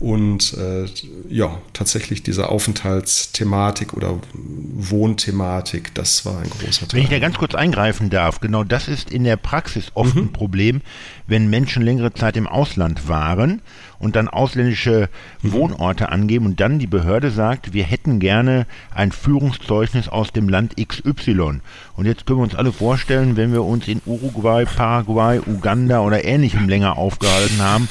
Und äh, ja, tatsächlich diese Aufenthaltsthematik oder Wohnthematik, das war ein großer Teil. Wenn ich da ganz kurz eingreifen darf, genau das das ist in der Praxis oft mhm. ein Problem, wenn Menschen längere Zeit im Ausland waren und dann ausländische mhm. Wohnorte angeben und dann die Behörde sagt, wir hätten gerne ein Führungszeugnis aus dem Land XY. Und jetzt können wir uns alle vorstellen, wenn wir uns in Uruguay, Paraguay, Uganda oder ähnlichem länger aufgehalten haben,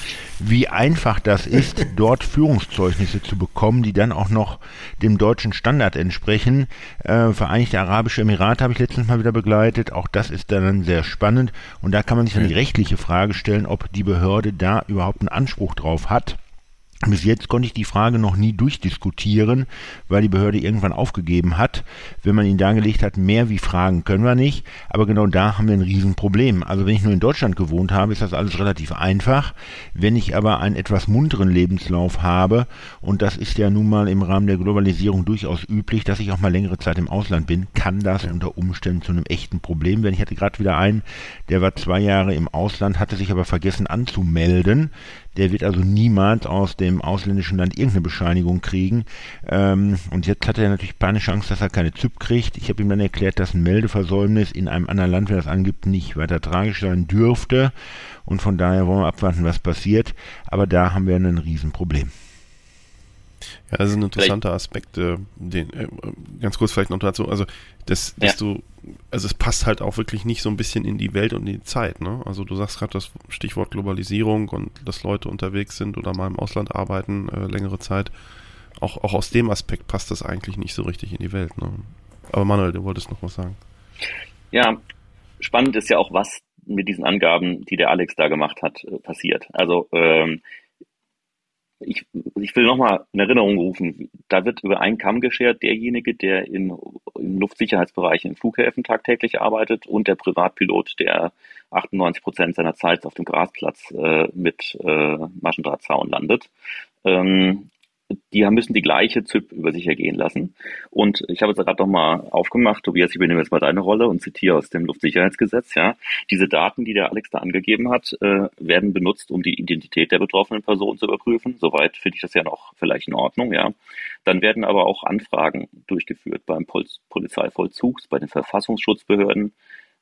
wie einfach das ist, dort Führungszeugnisse zu bekommen, die dann auch noch dem deutschen Standard entsprechen. Äh, Vereinigte Arabische Emirate habe ich letztens mal wieder begleitet. Auch das ist dann sehr spannend. Und da kann man sich dann die rechtliche Frage stellen, ob die Behörde da überhaupt einen Anspruch drauf hat. Bis jetzt konnte ich die Frage noch nie durchdiskutieren, weil die Behörde irgendwann aufgegeben hat. Wenn man ihn dargelegt hat, mehr wie Fragen können wir nicht. Aber genau da haben wir ein Riesenproblem. Also wenn ich nur in Deutschland gewohnt habe, ist das alles relativ einfach. Wenn ich aber einen etwas munteren Lebenslauf habe, und das ist ja nun mal im Rahmen der Globalisierung durchaus üblich, dass ich auch mal längere Zeit im Ausland bin, kann das unter Umständen zu einem echten Problem werden. Ich hatte gerade wieder einen, der war zwei Jahre im Ausland, hatte sich aber vergessen anzumelden. Der wird also niemals aus dem ausländischen Land irgendeine Bescheinigung kriegen. Ähm, und jetzt hat er natürlich panische Angst, dass er keine ZÜP kriegt. Ich habe ihm dann erklärt, dass ein Meldeversäumnis in einem anderen Land, wer das angibt, nicht weiter tragisch sein dürfte. Und von daher wollen wir abwarten, was passiert. Aber da haben wir ein Riesenproblem. Ja, das ist ein interessanter Aspekt, äh, den, äh, ganz kurz vielleicht noch dazu, also dass, dass ja. du, also es passt halt auch wirklich nicht so ein bisschen in die Welt und in die Zeit, ne? Also du sagst gerade das Stichwort Globalisierung und dass Leute unterwegs sind oder mal im Ausland arbeiten, äh, längere Zeit. Auch, auch aus dem Aspekt passt das eigentlich nicht so richtig in die Welt, ne? Aber Manuel, du wolltest noch was sagen. Ja, spannend ist ja auch, was mit diesen Angaben, die der Alex da gemacht hat, äh, passiert. Also ähm, ich, ich will nochmal in Erinnerung rufen, da wird über einen Kamm geschert, derjenige, der im, im Luftsicherheitsbereich in Flughäfen tagtäglich arbeitet und der Privatpilot, der 98 Prozent seiner Zeit auf dem Grasplatz äh, mit äh, Maschendrahtzaun landet. Ähm, die müssen die gleiche ZIP über sich ergehen lassen. Und ich habe es gerade noch mal aufgemacht, Tobias, ich übernehme jetzt mal deine Rolle und zitiere aus dem Luftsicherheitsgesetz. Ja, diese Daten, die der Alex da angegeben hat, äh, werden benutzt, um die Identität der betroffenen Person zu überprüfen. Soweit finde ich das ja noch vielleicht in Ordnung. Ja, dann werden aber auch Anfragen durchgeführt beim Pol Polizeivollzugs, bei den Verfassungsschutzbehörden,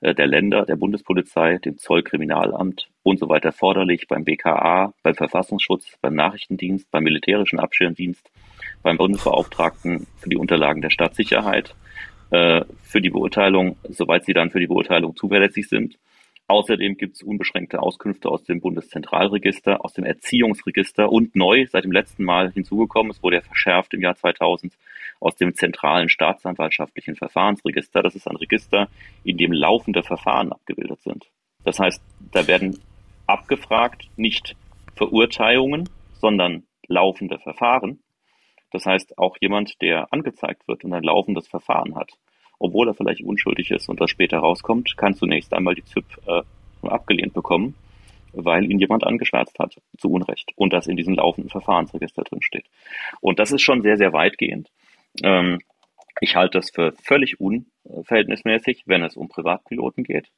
der Länder, der Bundespolizei, dem Zollkriminalamt und so weiter erforderlich beim BKA, beim Verfassungsschutz, beim Nachrichtendienst, beim militärischen Abschirmdienst, beim Bundesbeauftragten für die Unterlagen der Stadtsicherheit, äh, für die Beurteilung, soweit sie dann für die Beurteilung zuverlässig sind Außerdem gibt es unbeschränkte Auskünfte aus dem Bundeszentralregister, aus dem Erziehungsregister und neu seit dem letzten Mal hinzugekommen, es wurde ja verschärft im Jahr 2000, aus dem zentralen staatsanwaltschaftlichen Verfahrensregister. Das ist ein Register, in dem laufende Verfahren abgebildet sind. Das heißt, da werden abgefragt nicht Verurteilungen, sondern laufende Verfahren. Das heißt, auch jemand, der angezeigt wird und ein laufendes Verfahren hat, obwohl er vielleicht unschuldig ist und das später rauskommt, kann zunächst einmal die ZIP äh, abgelehnt bekommen, weil ihn jemand angeschwärzt hat, zu Unrecht, und das in diesem laufenden Verfahrensregister drin steht. Und das ist schon sehr, sehr weitgehend. Ähm, ich halte das für völlig unverhältnismäßig, wenn es um Privatpiloten geht,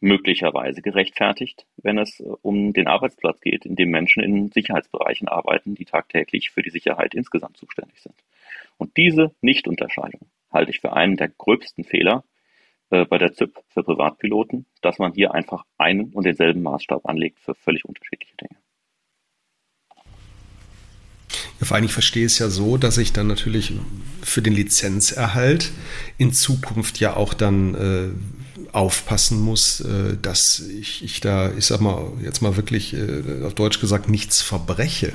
möglicherweise gerechtfertigt, wenn es äh, um den Arbeitsplatz geht, in dem Menschen in Sicherheitsbereichen arbeiten, die tagtäglich für die Sicherheit insgesamt zuständig sind. Und diese Nichtunterscheidung halte ich für einen der gröbsten Fehler äh, bei der ZIP für Privatpiloten, dass man hier einfach einen und denselben Maßstab anlegt für völlig unterschiedliche Dinge. Ja, vor allem, ich verstehe es ja so, dass ich dann natürlich für den Lizenzerhalt in Zukunft ja auch dann äh, aufpassen muss, äh, dass ich, ich da, ich sag mal, jetzt mal wirklich äh, auf Deutsch gesagt, nichts verbreche.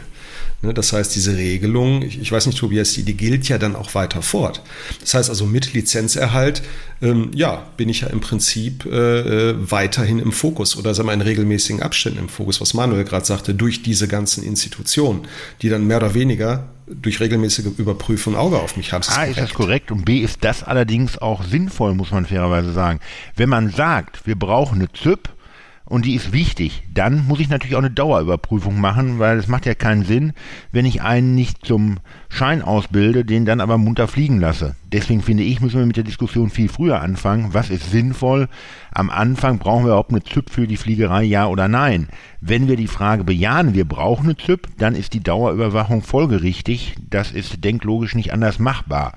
Ne, das heißt, diese Regelung, ich weiß nicht, Tobias, die, die gilt ja dann auch weiter fort. Das heißt also, mit Lizenzerhalt, ähm, ja, bin ich ja im Prinzip äh, äh weiterhin im Fokus oder sagen wir in regelmäßigen Abständen im Fokus, was Manuel gerade sagte, durch diese ganzen Institutionen, die dann mehr oder weniger durch regelmäßige Überprüfung Auge auf mich haben. A, ist das korrekt und B, ist das allerdings auch sinnvoll, muss man fairerweise sagen. Wenn man sagt, wir brauchen eine ZIP, und die ist wichtig, dann muss ich natürlich auch eine Dauerüberprüfung machen, weil es macht ja keinen Sinn, wenn ich einen nicht zum Schein ausbilde, den dann aber munter fliegen lasse. Deswegen finde ich, müssen wir mit der Diskussion viel früher anfangen. Was ist sinnvoll? Am Anfang brauchen wir überhaupt eine ZÜP für die Fliegerei, ja oder nein? Wenn wir die Frage bejahen, wir brauchen eine ZÜP, dann ist die Dauerüberwachung folgerichtig. Das ist denklogisch nicht anders machbar.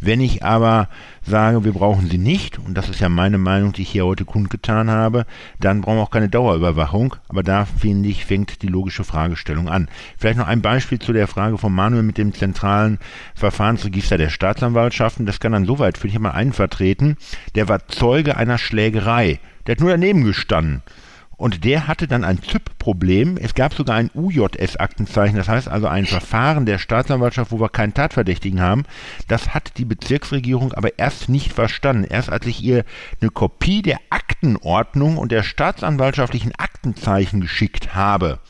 Wenn ich aber sage, wir brauchen sie nicht, und das ist ja meine Meinung, die ich hier heute kundgetan habe, dann brauchen wir auch keine Dauerüberwachung. Aber da, finde ich, fängt die logische Fragestellung an. Vielleicht noch ein Beispiel zu der Frage von Manuel mit dem zentralen Verfahrensregister der Staatsanwaltschaften. Das kann dann soweit, würde ich mal einen vertreten, der war Zeuge einer Schlägerei. Der hat nur daneben gestanden. Und der hatte dann ein ZIP-Problem. Es gab sogar ein UJS-Aktenzeichen, das heißt also ein Verfahren der Staatsanwaltschaft, wo wir keinen Tatverdächtigen haben. Das hat die Bezirksregierung aber erst nicht verstanden. Erst als ich ihr eine Kopie der Aktenordnung und der staatsanwaltschaftlichen Aktenzeichen geschickt habe.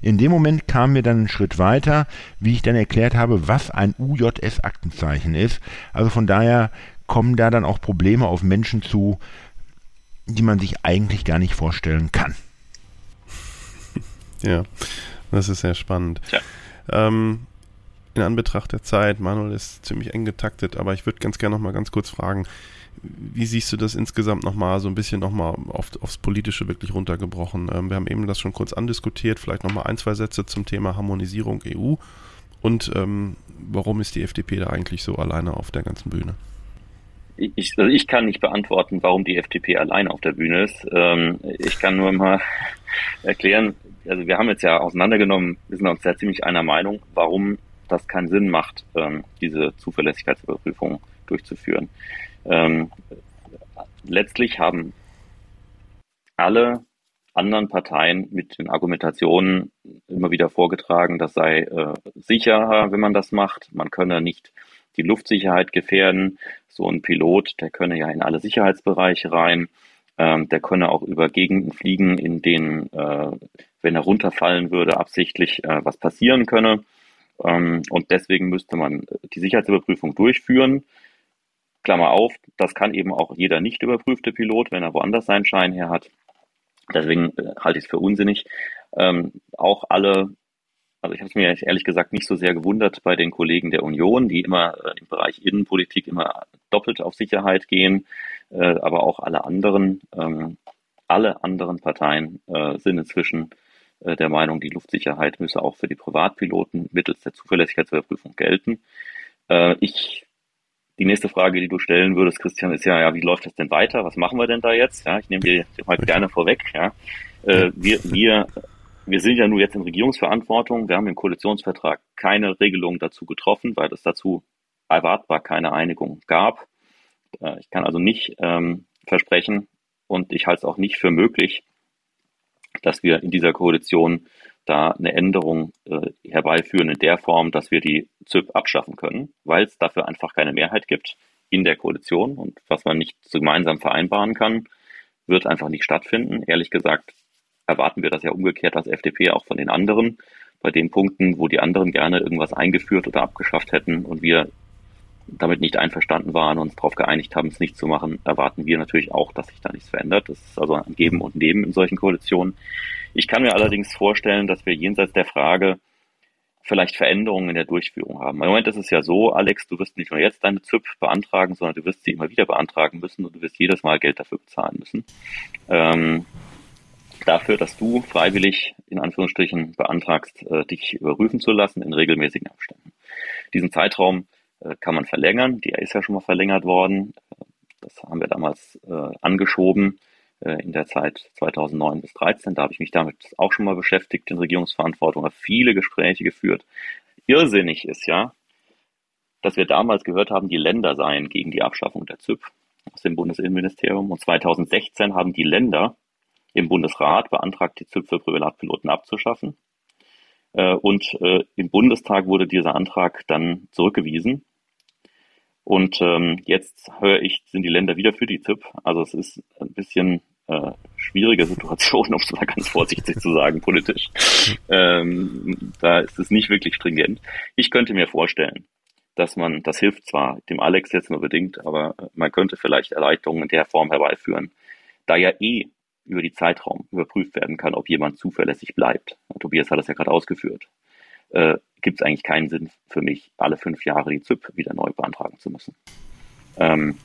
In dem Moment kam mir dann ein Schritt weiter, wie ich dann erklärt habe, was ein UJS-Aktenzeichen ist. Also von daher kommen da dann auch Probleme auf Menschen zu, die man sich eigentlich gar nicht vorstellen kann. Ja, das ist sehr spannend. Ja. Ähm, in Anbetracht der Zeit, Manuel ist ziemlich eng getaktet, aber ich würde ganz gerne noch mal ganz kurz fragen, wie siehst du das insgesamt nochmal so ein bisschen nochmal auf, aufs Politische wirklich runtergebrochen? Ähm, wir haben eben das schon kurz andiskutiert, vielleicht nochmal ein, zwei Sätze zum Thema Harmonisierung EU und ähm, warum ist die FDP da eigentlich so alleine auf der ganzen Bühne? Ich, also ich kann nicht beantworten, warum die FDP allein auf der Bühne ist. Ähm, ich kann nur mal erklären, also wir haben jetzt ja auseinandergenommen, wir sind uns ja ziemlich einer Meinung, warum das keinen Sinn macht, ähm, diese Zuverlässigkeitsüberprüfung durchzuführen. Ähm, letztlich haben alle anderen Parteien mit den Argumentationen immer wieder vorgetragen, das sei äh, sicherer, wenn man das macht. Man könne nicht die Luftsicherheit gefährden. So ein Pilot, der könne ja in alle Sicherheitsbereiche rein. Ähm, der könne auch über Gegenden fliegen, in denen, äh, wenn er runterfallen würde, absichtlich äh, was passieren könne. Ähm, und deswegen müsste man die Sicherheitsüberprüfung durchführen. Klammer auf, das kann eben auch jeder nicht überprüfte Pilot, wenn er woanders seinen Schein her hat. Deswegen äh, halte ich es für unsinnig. Ähm, auch alle also ich habe es mir ehrlich gesagt nicht so sehr gewundert bei den Kollegen der Union, die immer äh, im Bereich Innenpolitik immer doppelt auf Sicherheit gehen, äh, aber auch alle anderen, ähm, alle anderen Parteien äh, sind inzwischen äh, der Meinung, die Luftsicherheit müsse auch für die Privatpiloten mittels der Zuverlässigkeitsüberprüfung gelten. Äh, ich die nächste Frage, die du stellen würdest, Christian, ist ja, ja, wie läuft das denn weiter? Was machen wir denn da jetzt? Ja, ich nehme dir mal gerne vorweg. Ja. Äh, wir, wir wir sind ja nur jetzt in Regierungsverantwortung. Wir haben im Koalitionsvertrag keine Regelung dazu getroffen, weil es dazu erwartbar keine Einigung gab. Äh, ich kann also nicht ähm, versprechen und ich halte es auch nicht für möglich, dass wir in dieser Koalition da eine Änderung äh, herbeiführen in der Form, dass wir die ZIP abschaffen können, weil es dafür einfach keine Mehrheit gibt in der Koalition und was man nicht gemeinsam vereinbaren kann, wird einfach nicht stattfinden. Ehrlich gesagt erwarten wir das ja umgekehrt als FDP auch von den anderen. Bei den Punkten, wo die anderen gerne irgendwas eingeführt oder abgeschafft hätten und wir damit nicht einverstanden waren und uns darauf geeinigt haben, es nicht zu machen, erwarten wir natürlich auch, dass sich da nichts verändert. Das ist also ein Geben und Nehmen in solchen Koalitionen. Ich kann mir allerdings vorstellen, dass wir jenseits der Frage vielleicht Veränderungen in der Durchführung haben. Im Moment ist es ja so, Alex, du wirst nicht nur jetzt deine ZIP beantragen, sondern du wirst sie immer wieder beantragen müssen und du wirst jedes Mal Geld dafür bezahlen müssen. Ähm, dafür, dass du freiwillig in Anführungsstrichen beantragst, äh, dich überprüfen zu lassen in regelmäßigen Abständen. Diesen Zeitraum äh, kann man verlängern. Der ist ja schon mal verlängert worden. Das haben wir damals äh, angeschoben äh, in der Zeit 2009 bis 2013. Da habe ich mich damit auch schon mal beschäftigt in Regierungsverantwortung, habe viele Gespräche geführt. irrsinnig ist ja, dass wir damals gehört haben, die Länder seien gegen die Abschaffung der ZÜP aus dem Bundesinnenministerium. Und 2016 haben die Länder im Bundesrat beantragt, die ZÜP für Privatpiloten abzuschaffen. Äh, und äh, im Bundestag wurde dieser Antrag dann zurückgewiesen. Und ähm, jetzt höre ich, sind die Länder wieder für die ZIP. Also es ist ein bisschen äh, schwierige Situation, um es mal ganz vorsichtig zu sagen, politisch. Ähm, da ist es nicht wirklich stringent. Ich könnte mir vorstellen, dass man, das hilft zwar dem Alex jetzt nur bedingt, aber man könnte vielleicht Erleichterungen in der Form herbeiführen, da ja eh über die Zeitraum überprüft werden kann, ob jemand zuverlässig bleibt. Tobias hat das ja gerade ausgeführt. Äh, Gibt es eigentlich keinen Sinn für mich, alle fünf Jahre die ZIP wieder neu beantragen zu müssen. Ähm,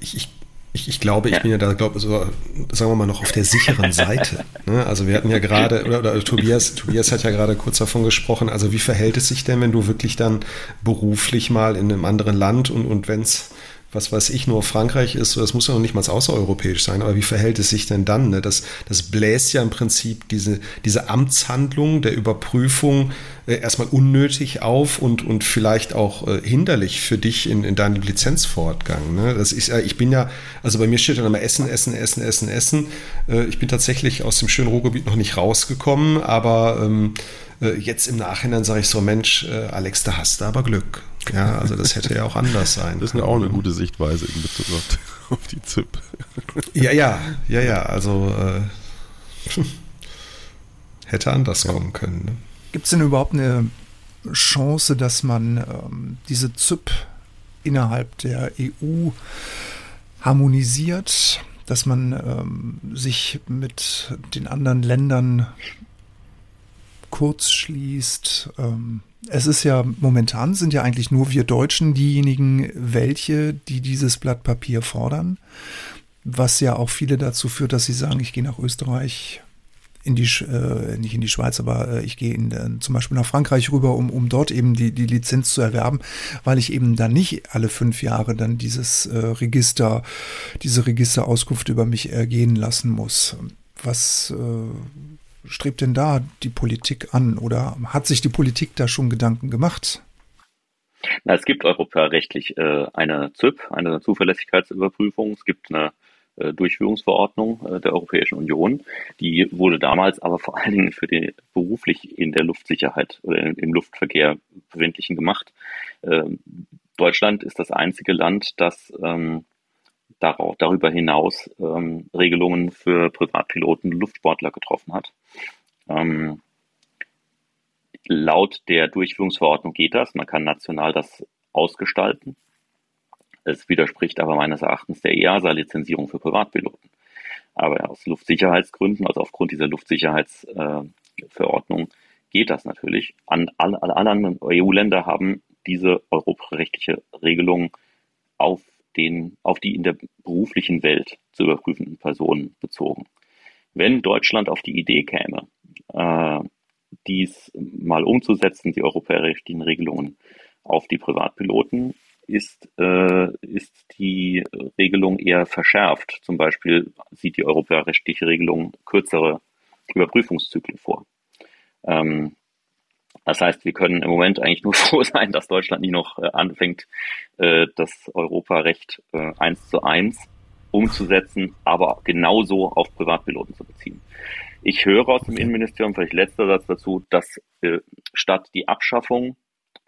ich, ich ich, ich, glaube, ich bin ja da, glaube so, sagen wir mal, noch auf der sicheren Seite. Ne? Also wir hatten ja gerade, oder, oder, Tobias, Tobias hat ja gerade kurz davon gesprochen, also wie verhält es sich denn, wenn du wirklich dann beruflich mal in einem anderen Land und, und wenn es was weiß ich, nur Frankreich ist, das muss ja noch nicht mal außereuropäisch sein, aber wie verhält es sich denn dann? Ne? Das, das bläst ja im Prinzip diese, diese Amtshandlung der Überprüfung äh, erstmal unnötig auf und, und vielleicht auch äh, hinderlich für dich in, in deinem Lizenzfortgang. Ne? Das ist ja, ich bin ja, also bei mir steht dann immer Essen, Essen, Essen, Essen, Essen. Äh, ich bin tatsächlich aus dem schönen Ruhrgebiet noch nicht rausgekommen, aber ähm, äh, jetzt im Nachhinein sage ich so, Mensch, äh, Alex, da hast du aber Glück. Ja, also das hätte ja auch anders sein. Das ist auch eine gute Sichtweise in Bezug auf, auf die ZIP. Ja, ja, ja, ja, also äh, hätte anders ja. kommen können. Ne? Gibt es denn überhaupt eine Chance, dass man ähm, diese ZIP innerhalb der EU harmonisiert, dass man ähm, sich mit den anderen Ländern kurz schließt? Ähm, es ist ja momentan sind ja eigentlich nur wir Deutschen diejenigen, welche, die dieses Blatt Papier fordern, was ja auch viele dazu führt, dass sie sagen, ich gehe nach Österreich, in die, äh, nicht in die Schweiz, aber äh, ich gehe in, äh, zum Beispiel nach Frankreich rüber, um, um dort eben die, die Lizenz zu erwerben, weil ich eben dann nicht alle fünf Jahre dann dieses äh, Register, diese Registerauskunft über mich ergehen lassen muss. Was äh, strebt denn da die Politik an oder hat sich die Politik da schon Gedanken gemacht? Na, es gibt europarechtlich äh, eine ZIP, eine Zuverlässigkeitsüberprüfung. Es gibt eine Durchführungsverordnung äh, der Europäischen Union. Die wurde damals aber vor allen Dingen für die beruflich in der Luftsicherheit oder im Luftverkehr befindlichen gemacht. Ähm, Deutschland ist das einzige Land, das ähm, darüber hinaus ähm, Regelungen für Privatpiloten Luftsportler getroffen hat. Laut der Durchführungsverordnung geht das. Man kann national das ausgestalten. Es widerspricht aber meines Erachtens der EASA-Lizenzierung für Privatpiloten. Aber aus Luftsicherheitsgründen, also aufgrund dieser Luftsicherheitsverordnung, äh, geht das natürlich. An, alle, alle anderen EU-Länder haben diese europarechtliche Regelung auf den, auf die in der beruflichen Welt zu überprüfenden Personen bezogen. Wenn Deutschland auf die Idee käme, äh, dies mal umzusetzen, die europäischen Regelungen auf die Privatpiloten, ist, äh, ist die Regelung eher verschärft. Zum Beispiel sieht die europäische Regelung kürzere Überprüfungszyklen vor. Ähm, das heißt, wir können im Moment eigentlich nur froh sein, dass Deutschland nie noch äh, anfängt, äh, das Europarecht äh, eins zu eins umzusetzen, aber genauso auf Privatpiloten zu beziehen. Ich höre aus dem Innenministerium, vielleicht letzter Satz dazu, dass äh, statt die Abschaffung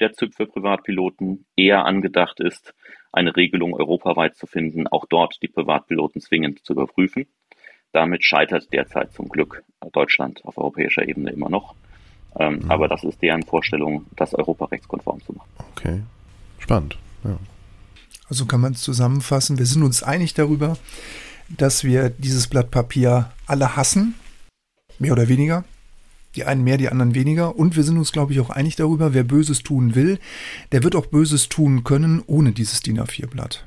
der ZÜP für Privatpiloten eher angedacht ist, eine Regelung europaweit zu finden, auch dort die Privatpiloten zwingend zu überprüfen. Damit scheitert derzeit zum Glück Deutschland auf europäischer Ebene immer noch. Ähm, mhm. Aber das ist deren Vorstellung, das europarechtskonform zu machen. Okay, spannend. Ja. Also kann man es zusammenfassen, wir sind uns einig darüber, dass wir dieses Blatt Papier alle hassen, mehr oder weniger. Die einen mehr, die anderen weniger. Und wir sind uns, glaube ich, auch einig darüber, wer Böses tun will, der wird auch Böses tun können ohne dieses DIN A4-Blatt.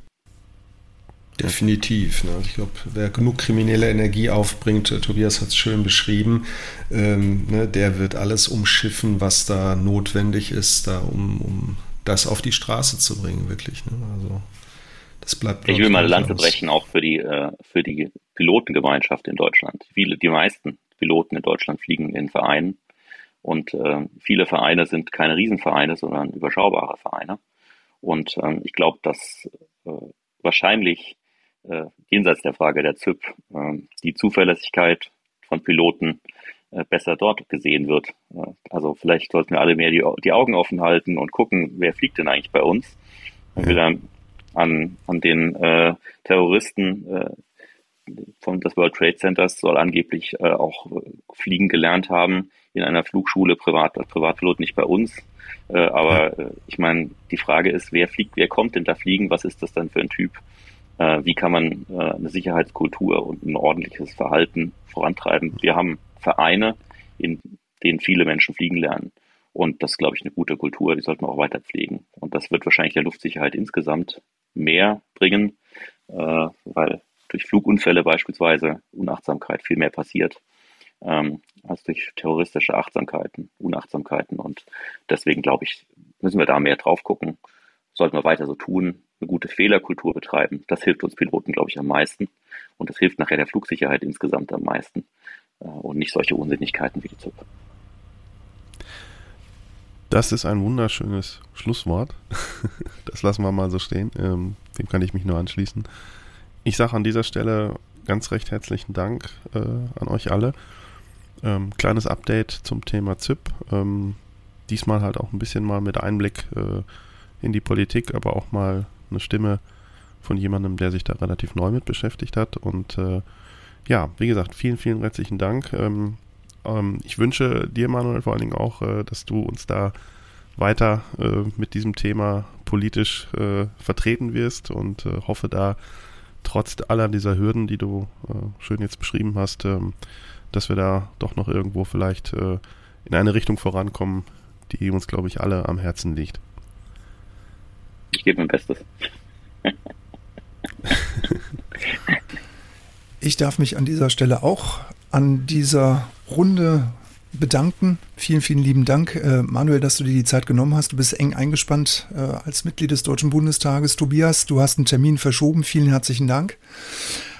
Definitiv. Ne? Ich glaube, wer genug kriminelle Energie aufbringt, äh, Tobias hat es schön beschrieben, ähm, ne, der wird alles umschiffen, was da notwendig ist, da um, um das auf die Straße zu bringen, wirklich. Ne? Also das bleibt. Ich will mal eine Lanze brechen, auch für die, äh, für die Pilotengemeinschaft in Deutschland. Viele, die meisten Piloten in Deutschland fliegen in Vereinen Und äh, viele Vereine sind keine Riesenvereine, sondern überschaubare Vereine. Und ähm, ich glaube, dass äh, wahrscheinlich äh, jenseits der Frage der ZIP äh, die Zuverlässigkeit von Piloten äh, besser dort gesehen wird. Äh, also vielleicht sollten wir alle mehr die, die Augen offen halten und gucken, wer fliegt denn eigentlich bei uns. Wenn wir dann an, an den äh, Terroristen äh, von des World Trade Centers soll angeblich äh, auch äh, fliegen gelernt haben in einer Flugschule, Privat, Privatpilot nicht bei uns. Äh, aber äh, ich meine, die Frage ist, wer fliegt, wer kommt denn da fliegen? Was ist das dann für ein Typ? Äh, wie kann man äh, eine Sicherheitskultur und ein ordentliches Verhalten vorantreiben? Wir haben Vereine, in denen viele Menschen fliegen lernen. Und das ist, glaube ich, eine gute Kultur, die sollten wir auch weiter pflegen. Und das wird wahrscheinlich der Luftsicherheit insgesamt mehr bringen, äh, weil durch Flugunfälle beispielsweise Unachtsamkeit viel mehr passiert ähm, als durch terroristische Achtsamkeiten, Unachtsamkeiten. Und deswegen glaube ich, müssen wir da mehr drauf gucken. Sollten wir weiter so tun, eine gute Fehlerkultur betreiben. Das hilft uns Piloten, glaube ich, am meisten. Und das hilft nachher der Flugsicherheit insgesamt am meisten. Äh, und nicht solche Unsinnigkeiten wie die ZUP. Das ist ein wunderschönes Schlusswort. Das lassen wir mal so stehen. Ähm, dem kann ich mich nur anschließen. Ich sage an dieser Stelle ganz recht herzlichen Dank äh, an euch alle. Ähm, kleines Update zum Thema ZIP. Ähm, diesmal halt auch ein bisschen mal mit Einblick äh, in die Politik, aber auch mal eine Stimme von jemandem, der sich da relativ neu mit beschäftigt hat. Und äh, ja, wie gesagt, vielen, vielen herzlichen Dank. Ähm, ähm ich wünsche dir, Manuel, vor allen Dingen auch, äh, dass du uns da weiter äh, mit diesem Thema politisch äh, vertreten wirst und hoffe da trotz aller dieser Hürden, die du schön jetzt beschrieben hast, ähm, dass wir da doch noch irgendwo vielleicht äh, in eine Richtung vorankommen, die uns, glaube ich, alle am Herzen liegt. Ich gebe mein Bestes. ich darf mich an dieser Stelle auch an dieser Runde bedanken. Vielen, vielen lieben Dank, äh, Manuel, dass du dir die Zeit genommen hast. Du bist eng eingespannt äh, als Mitglied des Deutschen Bundestages. Tobias, du hast einen Termin verschoben. Vielen herzlichen Dank.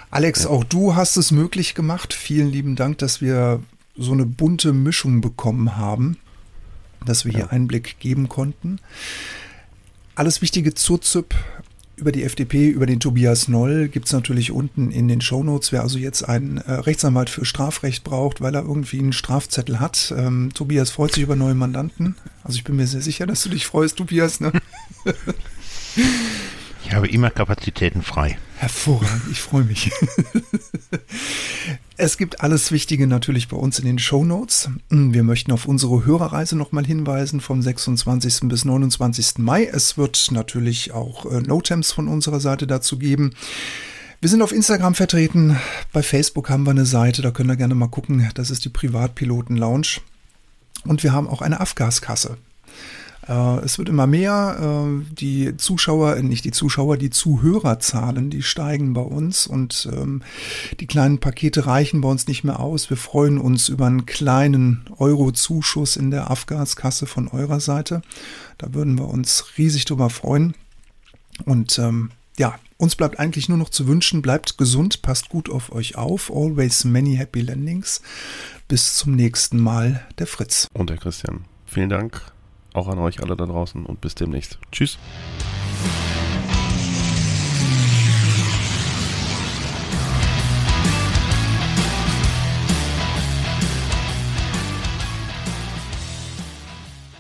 Alex, auch du hast es möglich gemacht. Vielen lieben Dank, dass wir so eine bunte Mischung bekommen haben, dass wir hier Einblick geben konnten. Alles Wichtige zur ZIP über die FDP, über den Tobias Noll gibt es natürlich unten in den Shownotes. Wer also jetzt einen äh, Rechtsanwalt für Strafrecht braucht, weil er irgendwie einen Strafzettel hat. Ähm, Tobias freut sich über neue Mandanten. Also ich bin mir sehr sicher, dass du dich freust, Tobias. Ne? Ich habe immer Kapazitäten frei. Hervorragend, ich freue mich. es gibt alles Wichtige natürlich bei uns in den Show Notes. Wir möchten auf unsere Hörerreise nochmal hinweisen vom 26. bis 29. Mai. Es wird natürlich auch äh, Notems von unserer Seite dazu geben. Wir sind auf Instagram vertreten. Bei Facebook haben wir eine Seite, da könnt ihr gerne mal gucken. Das ist die Privatpiloten Lounge. Und wir haben auch eine Afgaskasse. Äh, es wird immer mehr. Äh, die Zuschauer, äh, nicht die Zuschauer, die Zuhörerzahlen, die steigen bei uns und ähm, die kleinen Pakete reichen bei uns nicht mehr aus. Wir freuen uns über einen kleinen Euro-Zuschuss in der Afgaskasse von eurer Seite. Da würden wir uns riesig drüber freuen. Und ähm, ja, uns bleibt eigentlich nur noch zu wünschen, bleibt gesund, passt gut auf euch auf. Always many happy landings. Bis zum nächsten Mal, der Fritz. Und der Christian. Vielen Dank auch an euch alle da draußen und bis demnächst. Tschüss.